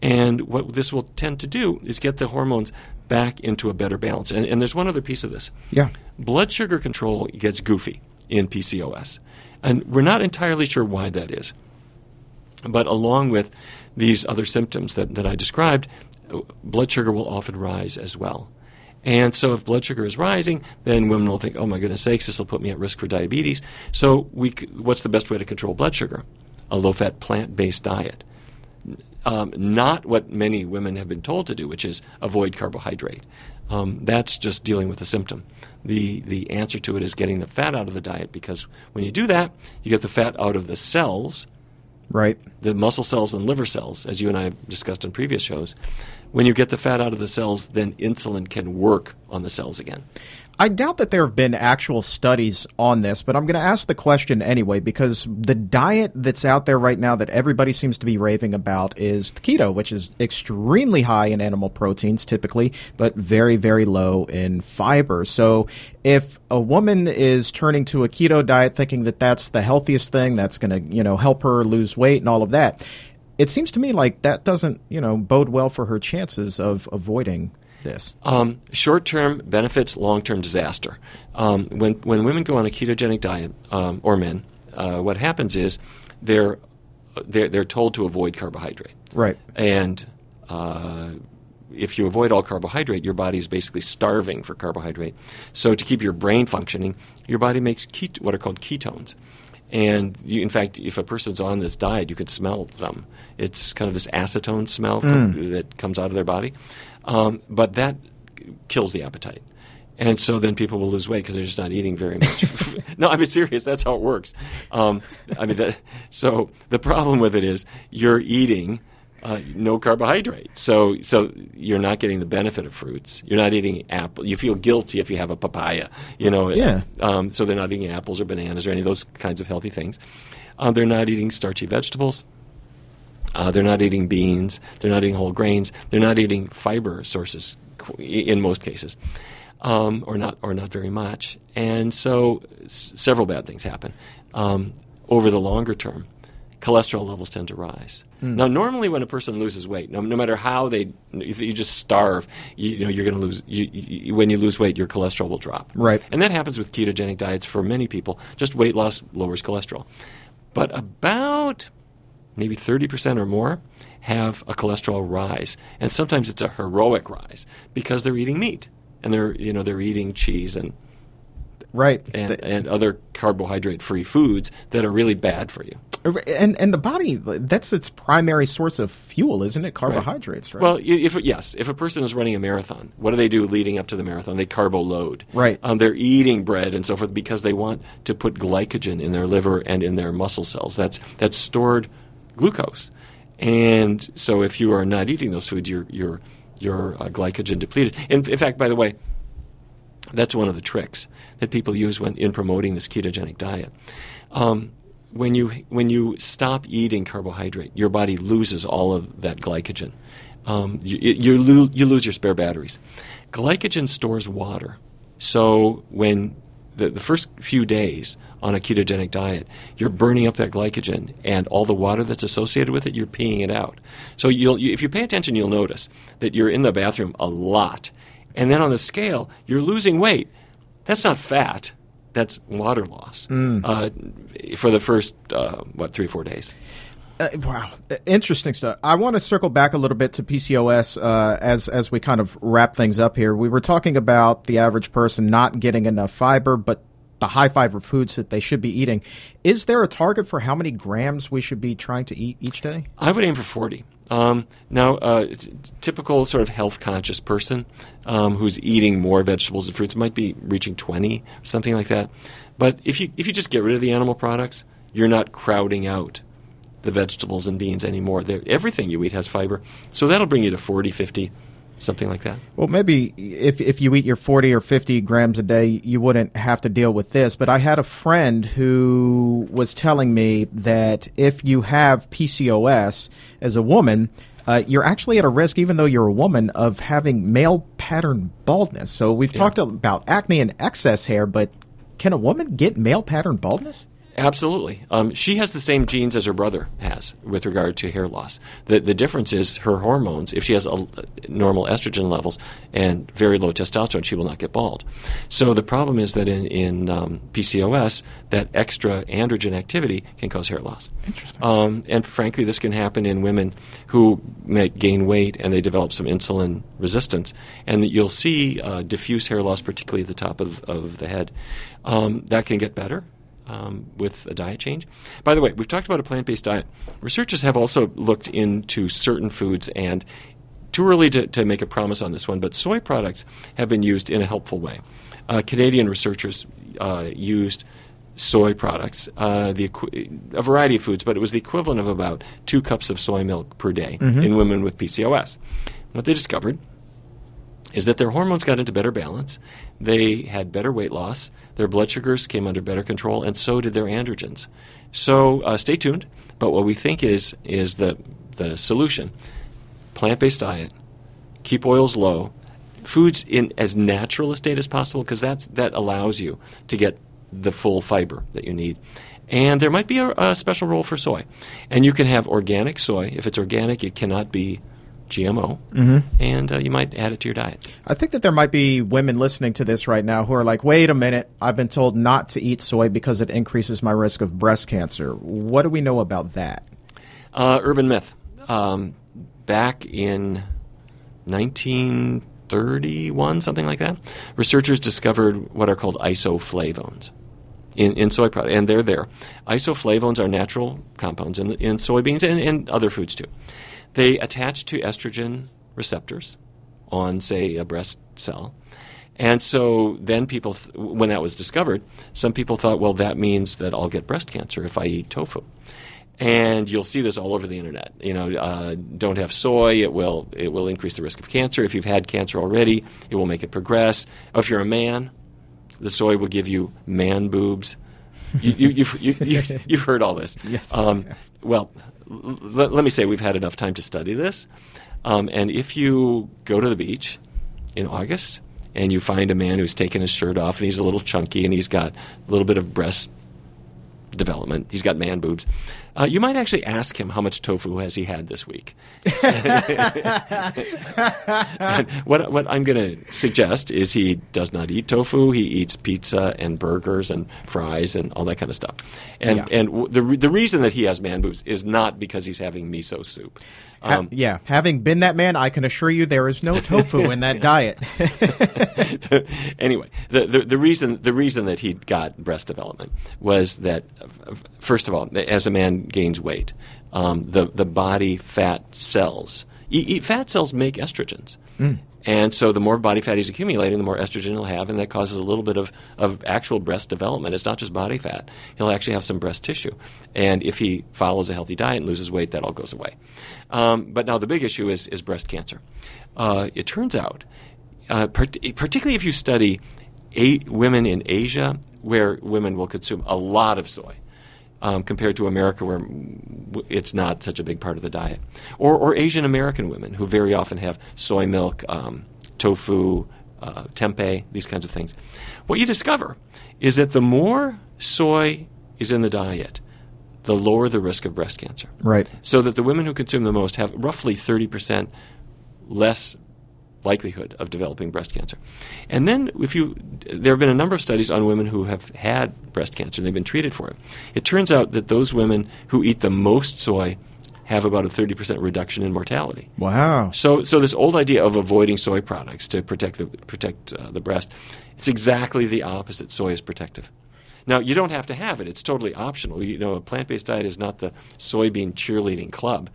And what this will tend to do is get the hormones back into a better balance. And, and there's one other piece of this. Yeah. Blood sugar control gets goofy in PCOS. And we're not entirely sure why that is. But along with these other symptoms that, that I described, blood sugar will often rise as well. And so if blood sugar is rising, then women will think, oh my goodness sakes, this will put me at risk for diabetes. So we, what's the best way to control blood sugar? A low-fat plant-based diet. Um, not what many women have been told to do, which is avoid carbohydrate. Um, that's just dealing with a symptom. The, the answer to it is getting the fat out of the diet because when you do that, you get the fat out of the cells Right. the muscle cells and liver cells, as you and I have discussed in previous shows, when you get the fat out of the cells, then insulin can work on the cells again. I doubt that there have been actual studies on this, but I'm going to ask the question anyway because the diet that's out there right now that everybody seems to be raving about is keto, which is extremely high in animal proteins typically, but very, very low in fiber. So if a woman is turning to a keto diet thinking that that's the healthiest thing, that's going to, you know, help her lose weight and all of that, it seems to me like that doesn't, you know, bode well for her chances of avoiding this. Um, short-term benefits, long-term disaster. Um, when when women go on a ketogenic diet, um, or men, uh, what happens is they're they're they're told to avoid carbohydrate. Right. And uh, if you avoid all carbohydrate, your body is basically starving for carbohydrate. So to keep your brain functioning, your body makes ket- what are called ketones. And you, in fact, if a person's on this diet, you can smell them. It's kind of this acetone smell com- that comes out of their body. Um, but that kills the appetite. And so then people will lose weight because they're just not eating very much. no, I'm serious. That's how it works. Um, I mean, that, so the problem with it is you're eating uh, no carbohydrate. So, so you're not getting the benefit of fruits. You're not eating apple. You feel guilty if you have a papaya. You know. Yeah. Um, so they're not eating apples or bananas or any of those kinds of healthy things. Uh, they're not eating starchy vegetables. Uh, they're not eating beans. They're not eating whole grains. They're not eating fiber sources in most cases, um, or not, or not very much. And so, s- several bad things happen. Um, over the longer term, cholesterol levels tend to rise. Now, normally when a person loses weight, no, no matter how they, if you just starve, you, you know, you're going to lose. You, you, when you lose weight, your cholesterol will drop. Right. And that happens with ketogenic diets for many people. Just weight loss lowers cholesterol. But about maybe 30% or more have a cholesterol rise, and sometimes it's a heroic rise because they're eating meat and they're you know they're eating cheese and right and, The- and other carbohydrate free foods that are really bad for you. and and the body that's its primary source of fuel, isn't it? Carbohydrates, right? Well, if yes, if a person is running a marathon, what do they do leading up to the marathon? They carbo load. Right. Um, they're eating bread and so forth because they want to put glycogen in their liver and in their muscle cells. That's that's stored glucose. And so, if you are not eating those foods, you're you're you're uh, glycogen depleted. In, in fact, by the way, that's one of the tricks that people use when in promoting this ketogenic diet. Um, when you when you stop eating carbohydrate, your body loses all of that glycogen. Um, you you, lo- you lose your spare batteries. Glycogen stores water, so when the, the first few days on a ketogenic diet, you're burning up that glycogen, and all the water that's associated with it, you're peeing it out. So you'll, you, if you pay attention, you'll notice that you're in the bathroom a lot, and then on the scale, you're losing weight. That's not fat. That's water loss uh, for the first uh, what three or four days. Uh, wow, Uh, interesting stuff. I want to circle back a little bit to PCOS uh, as as we kind of wrap things up here. We were talking about the average person not getting enough fiber, but the high fiber foods that they should be eating. Is there a target for how many grams we should be trying to eat each day? I would aim for 40. Um, now, uh, t- typical sort of health conscious person um, who's eating more vegetables and fruits might be reaching 20, something like that. But if you if you just get rid of the animal products, you're not crowding out the vegetables and beans anymore. They're, everything you eat has fiber, so that'll bring you to 40, 50, something like that. Well, maybe if if you eat your 40 or 50 grams a day, you wouldn't have to deal with this. But I had a friend who was telling me that if you have PCOS as a woman, uh, you're actually at a risk, even though you're a woman, of having male pattern baldness. So we've talked about acne and excess hair, but can a woman get male pattern baldness? Absolutely. Um, she has the same genes as her brother has with regard to hair loss. The, the difference is her hormones. If she has a, normal estrogen levels and very low testosterone, she will not get bald. So the problem is that in, in um, PCOS, that extra androgen activity can cause hair loss. Interesting. Um, and frankly, this can happen in women who may gain weight and they develop some insulin resistance. And you'll see uh, diffuse hair loss, particularly at the top of, of the head. Um, that can get better um, with a diet change. By the way, we've talked about a plant based diet. Researchers have also looked into certain foods, and too early to, to make a promise on this one, but soy products have been used in a helpful way. Uh, Canadian researchers uh, used soy products, uh, the a variety of foods, but it was the equivalent of about two cups of soy milk per day in women with PCOS. What they discovered is that their hormones got into better balance. They had better weight loss. Their blood sugars came under better control, and so did their androgens. So uh, stay tuned. But what we think is is the the solution: plant-based diet, keep oils low, foods in as natural a state as possible, because that that allows you to get the full fiber that you need. And there might be a, a special role for soy, and you can have organic soy. If it's organic, it cannot be GMO, and uh, you might add it to your diet. I think that there might be women listening to this right now who are like, wait a minute, I've been told not to eat soy because it increases my risk of breast cancer. What do we know about that? Uh, urban myth. Um, back in 1931, something like that, researchers discovered what are called isoflavones in, in soy products, and they're there. Isoflavones are natural compounds in, in soybeans and, and other foods too. They attach to estrogen receptors on, say, a breast cell. And so then people, th- when that was discovered, some people thought, well, that means that I'll get breast cancer if I eat tofu. And you'll see this all over the internet. You know, uh, don't have soy; it will it will increase the risk of cancer. If you've had cancer already, it will make it progress. If you're a man, the soy will give you man boobs. You, you, you've, you, you've, you've heard all this. Yes. Um, well, l- l- let me say we've had enough time to study this. Um, and if you go to the beach in August and you find a man who's taken his shirt off and he's a little chunky and he's got a little bit of breast development, he's got man boobs, Uh, you might actually ask him how much tofu has he had this week. what, what I'm going to suggest is he does not eat tofu. He eats pizza and burgers and fries and all that kind of stuff. And Yeah. and the the reason that he has man boobs is not because he's having miso soup. Ha- Um, yeah, having been that man, I can assure you there is no tofu in that diet. anyway, the, the the reason the reason that he got breast development was that first of all, as a man gains weight, um, the the body fat cells, e- e- fat cells make estrogens. And so the more body fat he's accumulating, the more estrogen he'll have, and that causes a little bit of, of actual breast development. It's not just body fat. He'll actually have some breast tissue. And if he follows a healthy diet and loses weight, that all goes away. Um, but now the big issue is, is breast cancer. Uh, it turns out uh, part- particularly if you study a- women in Asia, where women will consume a lot of soy. Um, compared to America, where it's not such a big part of the diet, or, or Asian American women who very often have soy milk, um, tofu, uh, tempeh, these kinds of things. What you discover is that the more soy is in the diet, the lower the risk of breast cancer. right. So that the women who consume the most have roughly 30% less likelihood of developing breast cancer. And then if you there have been a number of studies on women who have had breast cancer and they've been treated for it. It turns out that those women who eat the most soy have about a 30% reduction in mortality. Wow. So, so this old idea of avoiding soy products to protect the protect uh, the breast, it's exactly the opposite. Soy is protective. Now, you don't have to have it; it's totally optional. You know, a plant-based diet is not the soybean cheerleading club,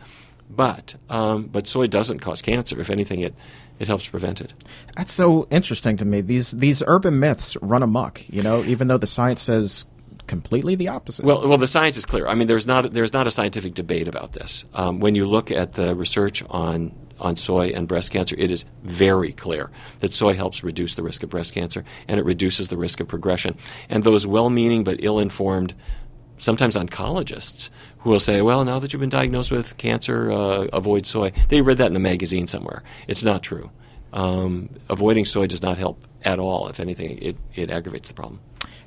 but um, but soy doesn't cause cancer. If anything, it it helps prevent it. That's so interesting to me. These these urban myths run amok, you know, even though the science says completely the opposite. Well, well, the science is clear. I mean, there's not there's not a scientific debate about this. Um, when you look at the research on on soy and breast cancer, it is very clear that soy helps reduce the risk of breast cancer and it reduces the risk of progression. And those well-meaning but ill-informed, sometimes oncologists, who will say, "Well, now that you've been diagnosed with cancer, uh, avoid soy." They read that in the magazine somewhere. It's not true. Um, avoiding soy does not help at all. If anything, it, it aggravates the problem.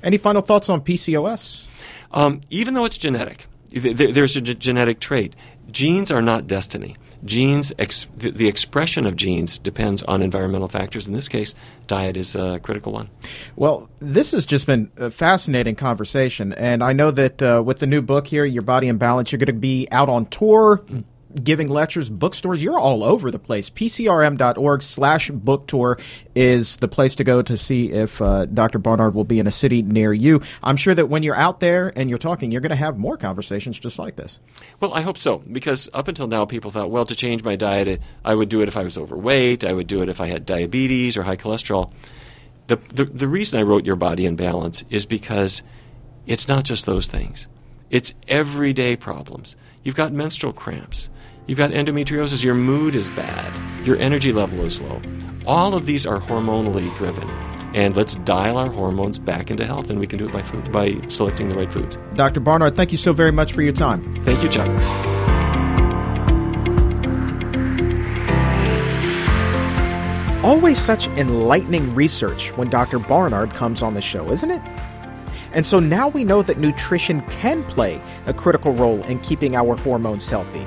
Any final thoughts on PCOS? Um, even though it's genetic, th- th- there's a g- genetic trait. Genes are not destiny. Genes, ex- the, the expression of genes depends on environmental factors. In this case, diet is a critical one. Well, this has just been a fascinating conversation, and I know that uh, with the new book here, Your Body in Balance, you're going to be out on tour, giving lectures, bookstores. You're all over the place. PCRM.org slash book tour is the place to go to see if uh, Dr. Barnard will be in a city near you. I'm sure that when you're out there and you're talking, you're going to have more conversations just like this. Well, I hope so, because up until now, people thought, well, to change my diet, I would do it if I was overweight, I would do it if I had diabetes or high cholesterol. The, the, the reason I wrote Your Body in Balance is because it's not just those things, it's everyday problems. You've got menstrual cramps, you've got endometriosis, your mood is bad, your energy level is low. All of these are hormonally driven. And let's dial our hormones back into health, and we can do it by food, by selecting the right foods. Dr. Barnard, thank you so very much for your time. Thank you, Chuck. Always such enlightening research when Dr. Barnard comes on the show, isn't it? And so now we know that nutrition can play a critical role in keeping our hormones healthy.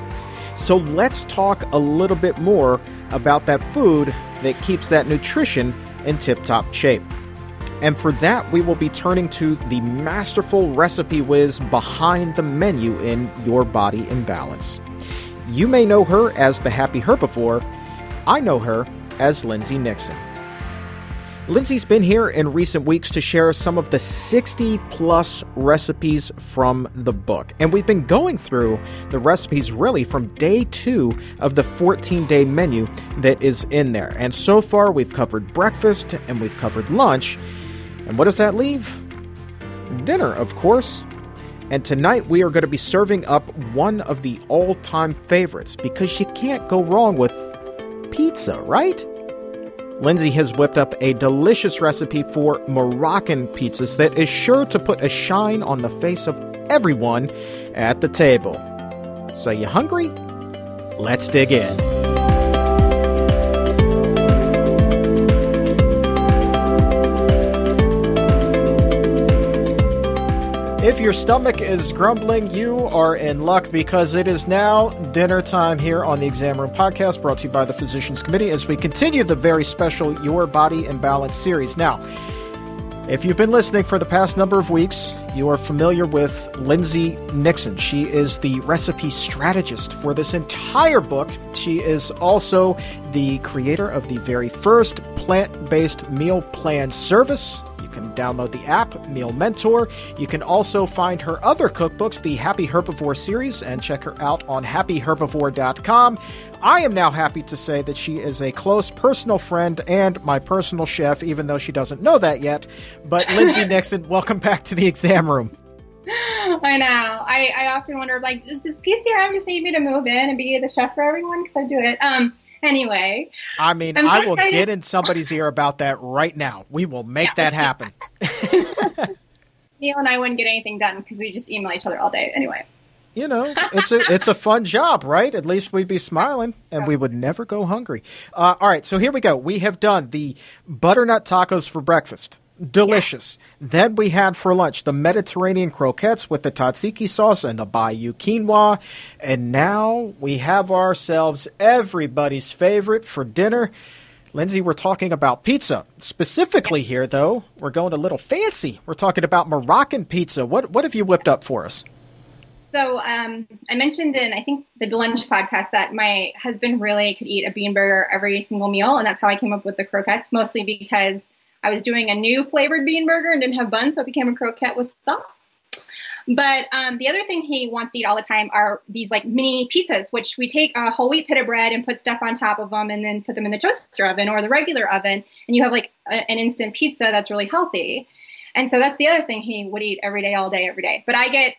So let's talk a little bit more about that food that keeps that nutrition in tip top shape. And for that, we will be turning to the masterful recipe whiz behind the menu in Your Body in Balance. You may know her as the Happy Herbivore. I know her as Lindsay Nixon. Lindsay's been here in recent weeks to share some of the 60 plus recipes from the book. And we've been going through the recipes really from day two of the 14 day menu that is in there. And so far, we've covered breakfast and we've covered lunch. And what does that leave? Dinner, of course. And tonight we are going to be serving up one of the all time favorites because you can't go wrong with pizza, right? Lindsay has whipped up a delicious recipe for Moroccan pizzas that is sure to put a shine on the face of everyone at the table. So, you hungry? Let's dig in. If your stomach is grumbling, you are in luck because it is now dinner time here on the Exam Room Podcast, brought to you by the Physicians Committee as we continue the very special Your Body in Balance series. Now, if you've been listening for the past number of weeks, you are familiar with Lindsay Nixon. She is the recipe strategist for this entire book. She is also the creator of the very first plant based meal plan service can download the app, Meal Mentor. You can also find her other cookbooks, the Happy Herbivore series, and check her out on happyherbivore.com. I am now happy to say that she is a close personal friend and my personal chef, even though she doesn't know that yet. But Lindsay Nixon, welcome back to the exam room. I know. I, I often wonder, like, does, does PCRM just need me to move in and be the chef for everyone? Because I do it. Um. Anyway. I mean, I will excited. get in somebody's ear about that right now. We will make yeah. that happen. Neal and I wouldn't get anything done because we just email each other all day. Anyway. You know, it's a it's a fun job, right? At least we'd be smiling, and we would never go hungry. Uh, all right, so here we go. We have done the butternut tacos for breakfast delicious. Yeah. Then we had for lunch the Mediterranean croquettes with the tzatziki sauce and the Bayou quinoa. And now we have ourselves everybody's favorite for dinner. Lindsay, we're talking about pizza. Specifically here, though, we're going a little fancy. We're talking about Moroccan pizza. What, what have you whipped up for us? So um, I mentioned in I think the lunch podcast that my husband really could eat a bean burger every single meal, and that's how I came up with the croquettes. Mostly because I was doing a new flavored bean burger and didn't have buns, so it became a croquette with sauce. But um, the other thing he wants to eat all the time are these like mini pizzas, which we take a whole wheat pita bread and put stuff on top of them and then put them in the toaster oven or the regular oven. And you have like a, an instant pizza that's really healthy. And so that's the other thing he would eat every day, all day, every day. But I get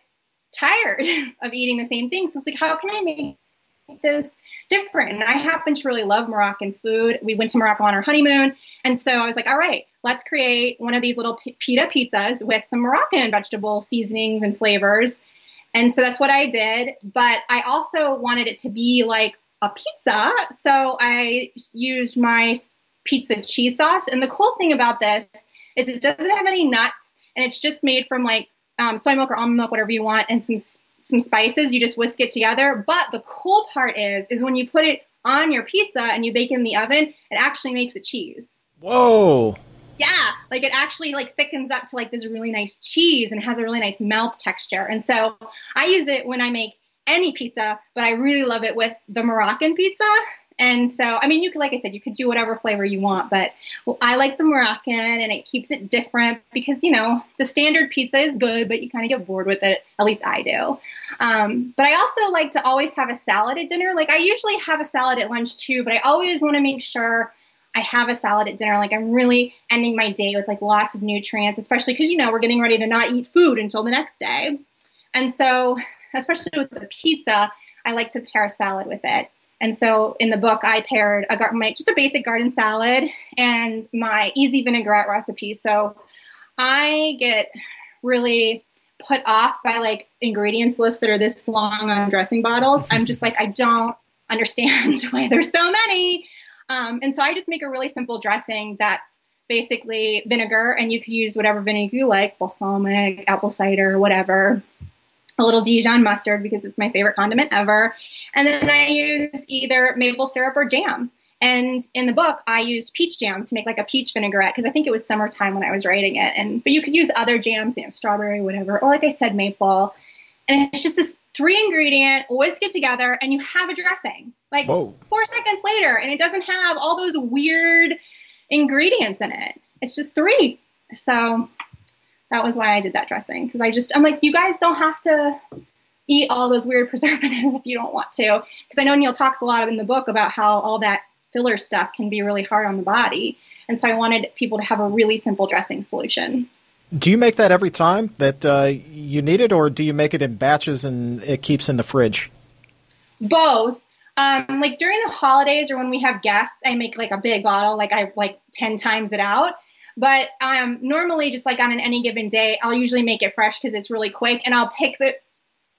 tired of eating the same thing. So it's like, how can I make those different. And I happen to really love Moroccan food. We went to Morocco on our honeymoon. And so I was like, all right, let's create one of these little pita pizzas with some Moroccan vegetable seasonings and flavors. And so that's what I did. But I also wanted it to be like a pizza. So I used my pizza cheese sauce. And the cool thing about this is it doesn't have any nuts and it's just made from like um, soy milk or almond milk, whatever you want, and some some spices. You just whisk it together. But the cool part is, is when you put it on your pizza and you bake it in the oven, it actually makes a cheese. Whoa. Yeah, like it actually like thickens up to like this really nice cheese and has a really nice melt texture. And so I use it when I make any pizza, but I really love it with the Moroccan pizza and so, I mean, you could, like I said, you could do whatever flavor you want, but well, I like the Moroccan and it keeps it different because, you know, the standard pizza is good, but you kind of get bored with it. At least I do. Um, but I also like to always have a salad at dinner. Like I usually have a salad at lunch too, but I always want to make sure I have a salad at dinner. Like I'm really ending my day with like lots of nutrients, especially because, you know, we're getting ready to not eat food until the next day. And so, especially with the pizza, I like to pair a salad with it. And so in the book, I paired a my, just a basic garden salad and my easy vinaigrette recipe. So I get really put off by like ingredients lists that are this long on dressing bottles. I'm just like, I don't understand why there's so many. Um, and so I just make a really simple dressing that's basically vinegar, and you can use whatever vinegar you like, balsamic, apple cider, whatever a little Dijon mustard because it's my favorite condiment ever. And then I use either maple syrup or jam. And in the book, I used peach jam to make like a peach vinaigrette because I think it was summertime when I was writing it. And but you could use other jams, you know, strawberry, whatever, or like I said, maple. And it's just this three ingredient, whisk it together, and you have a dressing. Like Whoa. four seconds later, and it doesn't have all those weird ingredients in it. It's just three. So that was why I did that dressing because I just I'm like you guys don't have to eat all those weird preservatives if you don't want to because I know Neal talks a lot in the book about how all that filler stuff can be really hard on the body and so I wanted people to have a really simple dressing solution. Do you make that every time that uh, you need it, or do you make it in batches and it keeps in the fridge? Both. Um, like during the holidays or when we have guests, I make like a big bottle, like I like ten times it out. But um, normally, just like on an any given day, I'll usually make it fresh because it's really quick, and I'll pick the,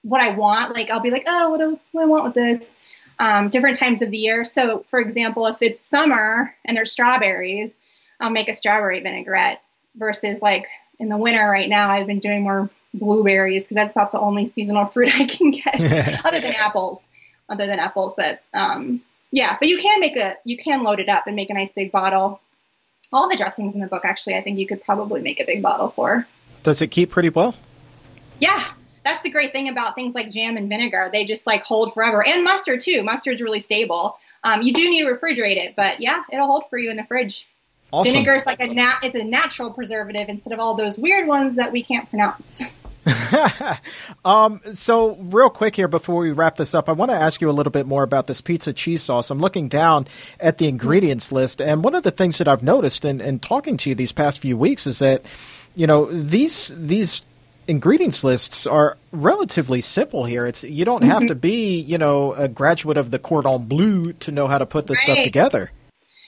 what I want. Like I'll be like, oh, what, else do I want with this? Um, different times of the year. So, for example, if it's summer and there's strawberries, I'll make a strawberry vinaigrette. Versus like in the winter right now, I've been doing more blueberries because that's about the only seasonal fruit I can get, other than apples. Other than apples, but um, yeah, but you can make a you can load it up and make a nice big bottle. All the dressings in the book, actually, I think you could probably make a big bottle for. Does it keep pretty well? Yeah, that's the great thing about things like jam and vinegar. They just like hold forever, and mustard too. Mustard's really stable. Um, you do need to refrigerate it, but yeah, it'll hold for you in the fridge. Awesome. Vinegar is like a nat- it's a natural preservative instead of all those weird ones that we can't pronounce. um, so real quick here before we wrap this up, I want to ask you a little bit more about this pizza cheese sauce. I'm looking down at the ingredients list, and one of the things that I've noticed in, in talking to you these past few weeks is that, you know, these these ingredients lists are relatively simple here. It's you don't have to be, you know, a graduate of the Cordon Bleu to know how to put this stuff together.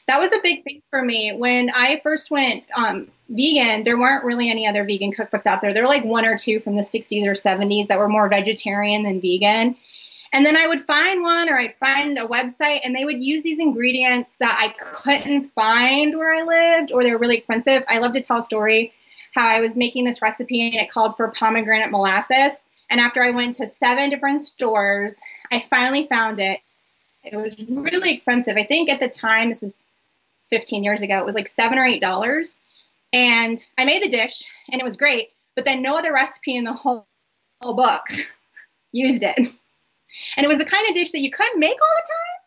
that was a big thing for me when I first went um, vegan. There weren't really any other vegan cookbooks out there. There were like one or two from the 60s or 70s that were more vegetarian than vegan. And then I would find one or I'd find a website and they would use these ingredients that I couldn't find where I lived or they were really expensive. I love to tell a story how I was making this recipe and it called for pomegranate molasses. And after I went to seven different stores, I finally found it. It was really expensive. I think at the time, this was 15 years ago, it was like seven or eight dollars. And I made the dish and it was great, but then no other recipe in the whole, whole book used it. And it was the kind of dish that you couldn't make all the time.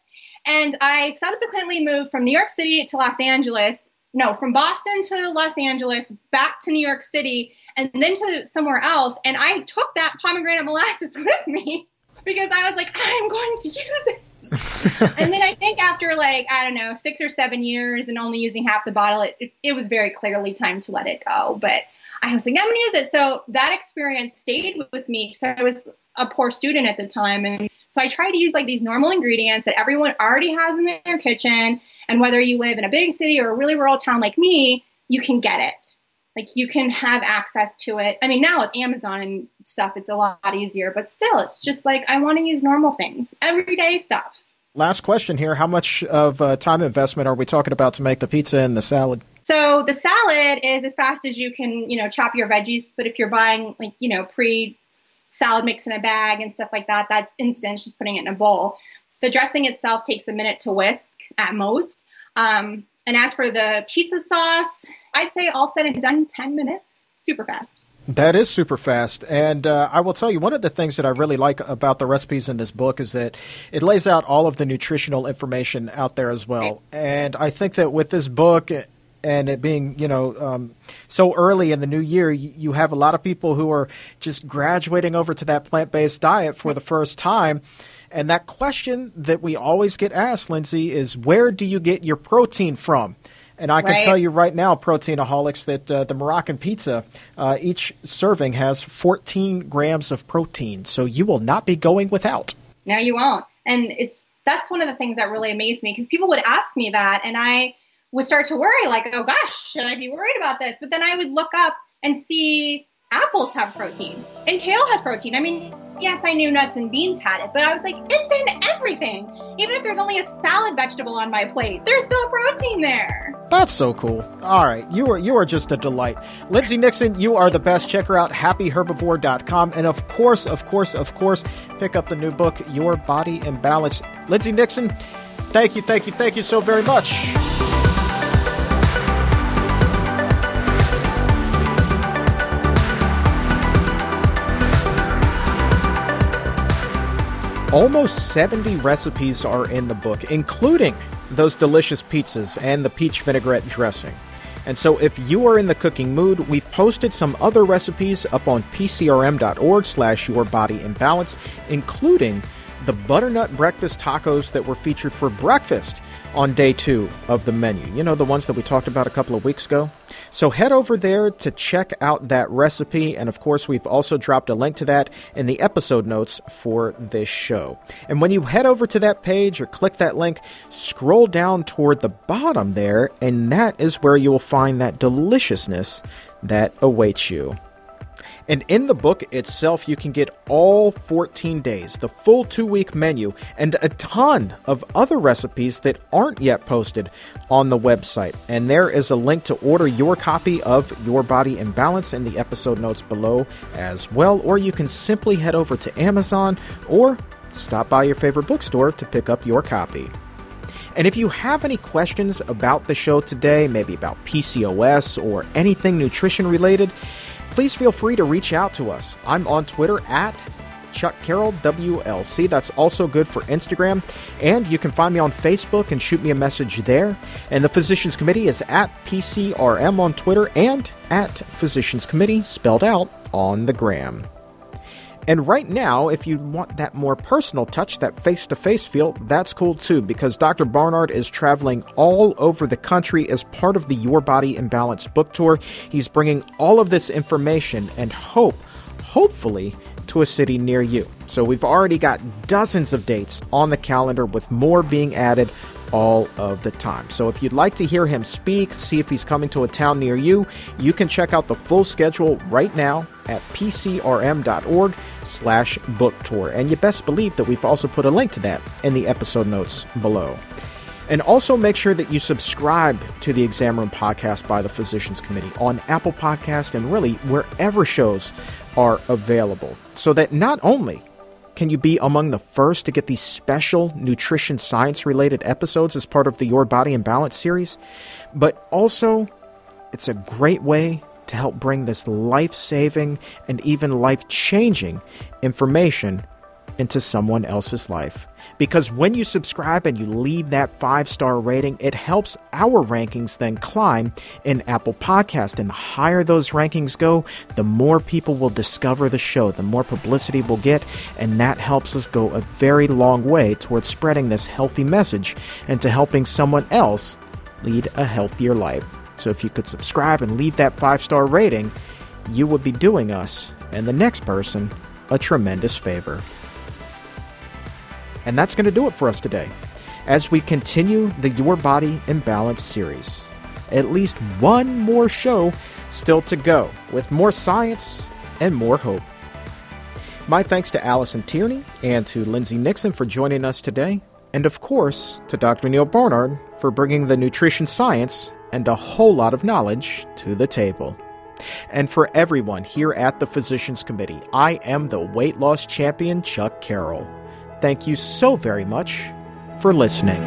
And I subsequently moved from New York City to Los Angeles. No, from Boston to Los Angeles, back to New York City, and then to somewhere else. And I took that pomegranate molasses with me because I was like, I'm going to use it. and then I think after like I don't know six or seven years and only using half the bottle, it, it, was very clearly time to let it go. But I was like, I'm gonna use it. So that experience stayed with me because I was a poor student at the time, and so I tried to use like these normal ingredients that everyone already has in their kitchen. And whether you live in a big city or a really rural town like me, you can get it. Like you can have access to it. I mean, now with Amazon and stuff, it's a lot easier, but still, it's just like I want to use normal things, everyday stuff. Last question here: How much of uh, time investment are we talking about to make the pizza and the salad? So the salad is as fast as you can, you know, chop your veggies. But if you're buying like, you know, pre salad mix in a bag and stuff like that, that's instant. Just putting it in a bowl. The dressing itself takes a minute to whisk at most. Um, and as for the pizza sauce, I'd say all said and done, 10 minutes. Super fast. That is super fast. And uh, I will tell you, one of the things that I really like about the recipes in this book is that it lays out all of the nutritional information out there as well. And I think that with this book, and it being you know um, so early in the new year, you, you have a lot of people who are just graduating over to that plant based diet for the first time. And that question that we always get asked, Lindsay, is where do you get your protein from? And I can Right. tell you right now, proteinaholics, that uh, the Moroccan pizza, uh, each serving has 14 grams of protein. So you will not be going without. No, you won't. And it's that's one of the things that really amazed me because people would ask me that, and I would start to worry, like, oh gosh, should I be worried about this? But then I would look up and see apples have protein and kale has protein. I mean, yes, I knew nuts and beans had it, but I was like, it's in everything. Even if there's only a salad vegetable on my plate, there's still protein there. That's so cool. All right, you are you are just a delight. Lindsay Nixon, you are the best. Check her out, happyherbivore.com. And of course, of course, of course, pick up the new book, Your Body in Balance. Lindsay Nixon, thank you, thank you, thank you so very much. Almost 70 recipes are in the book, including those delicious pizzas and the peach vinaigrette dressing. And so if you are in the cooking mood, we've posted some other recipes up on pcrm.org slash your body including the butternut breakfast tacos that were featured for breakfast on day two of the menu. You know, the ones that we talked about a couple of weeks ago? So head over there to check out that recipe. And of course, we've also dropped a link to that in the episode notes for this show. And when you head over to that page or click that link, scroll down toward the bottom there, and that is where you will find that deliciousness that awaits you. And in the book itself, you can get all 14 days, the full two week menu, and a ton of other recipes that aren't yet posted on the website. And there is a link to order your copy of Your Body in Balance in the episode notes below as well. Or you can simply head over to Amazon or stop by your favorite bookstore to pick up your copy. And if you have any questions about the show today, maybe about PCOS or anything nutrition related, please feel free to reach out to us. I'm on Twitter at Chuck Carroll WLC. That's also good for Instagram. And you can find me on Facebook and shoot me a message there. And the Physicians Committee is at PCRM on Twitter and at Physicians Committee spelled out on the gram. And right now, if you want that more personal touch, that face to face feel, that's cool too, because Dr. Barnard is traveling all over the country as part of the Your Body in Balance book tour. He's bringing all of this information and hope, hopefully, to a city near you. So we've already got dozens of dates on the calendar with more being added all of the time. So if you'd like to hear him speak, see if he's coming to a town near you, you can check out the full schedule right now at pcrm.org slash book tour. And you best believe that we've also put a link to that in the episode notes below. And also make sure that you subscribe to the Exam Room podcast by the Physicians Committee on Apple Podcast and really wherever shows are available so that not only can you be among the first to get these special nutrition science related episodes as part of the Your Body in Balance series? But also, it's a great way to help bring this life saving and even life changing information into someone else's life. Because when you subscribe and you leave that five star rating, it helps our rankings then climb in Apple Podcast. And the higher those rankings go, the more people will discover the show, the more publicity we'll get. And that helps us go a very long way towards spreading this healthy message and to helping someone else lead a healthier life. So if you could subscribe and leave that five star rating, you would be doing us and the next person a tremendous favor. And that's going to do it for us today as we continue the Your Body in Balance series. At least one more show still to go with more science and more hope. My thanks to Alison Tierney and to Lindsay Nixon for joining us today, and of course to Dr. Neal Barnard for bringing the nutrition science and a whole lot of knowledge to the table. And for everyone here at the Physicians Committee, I am the weight loss champion, Chuck Carroll. Thank you so very much for listening.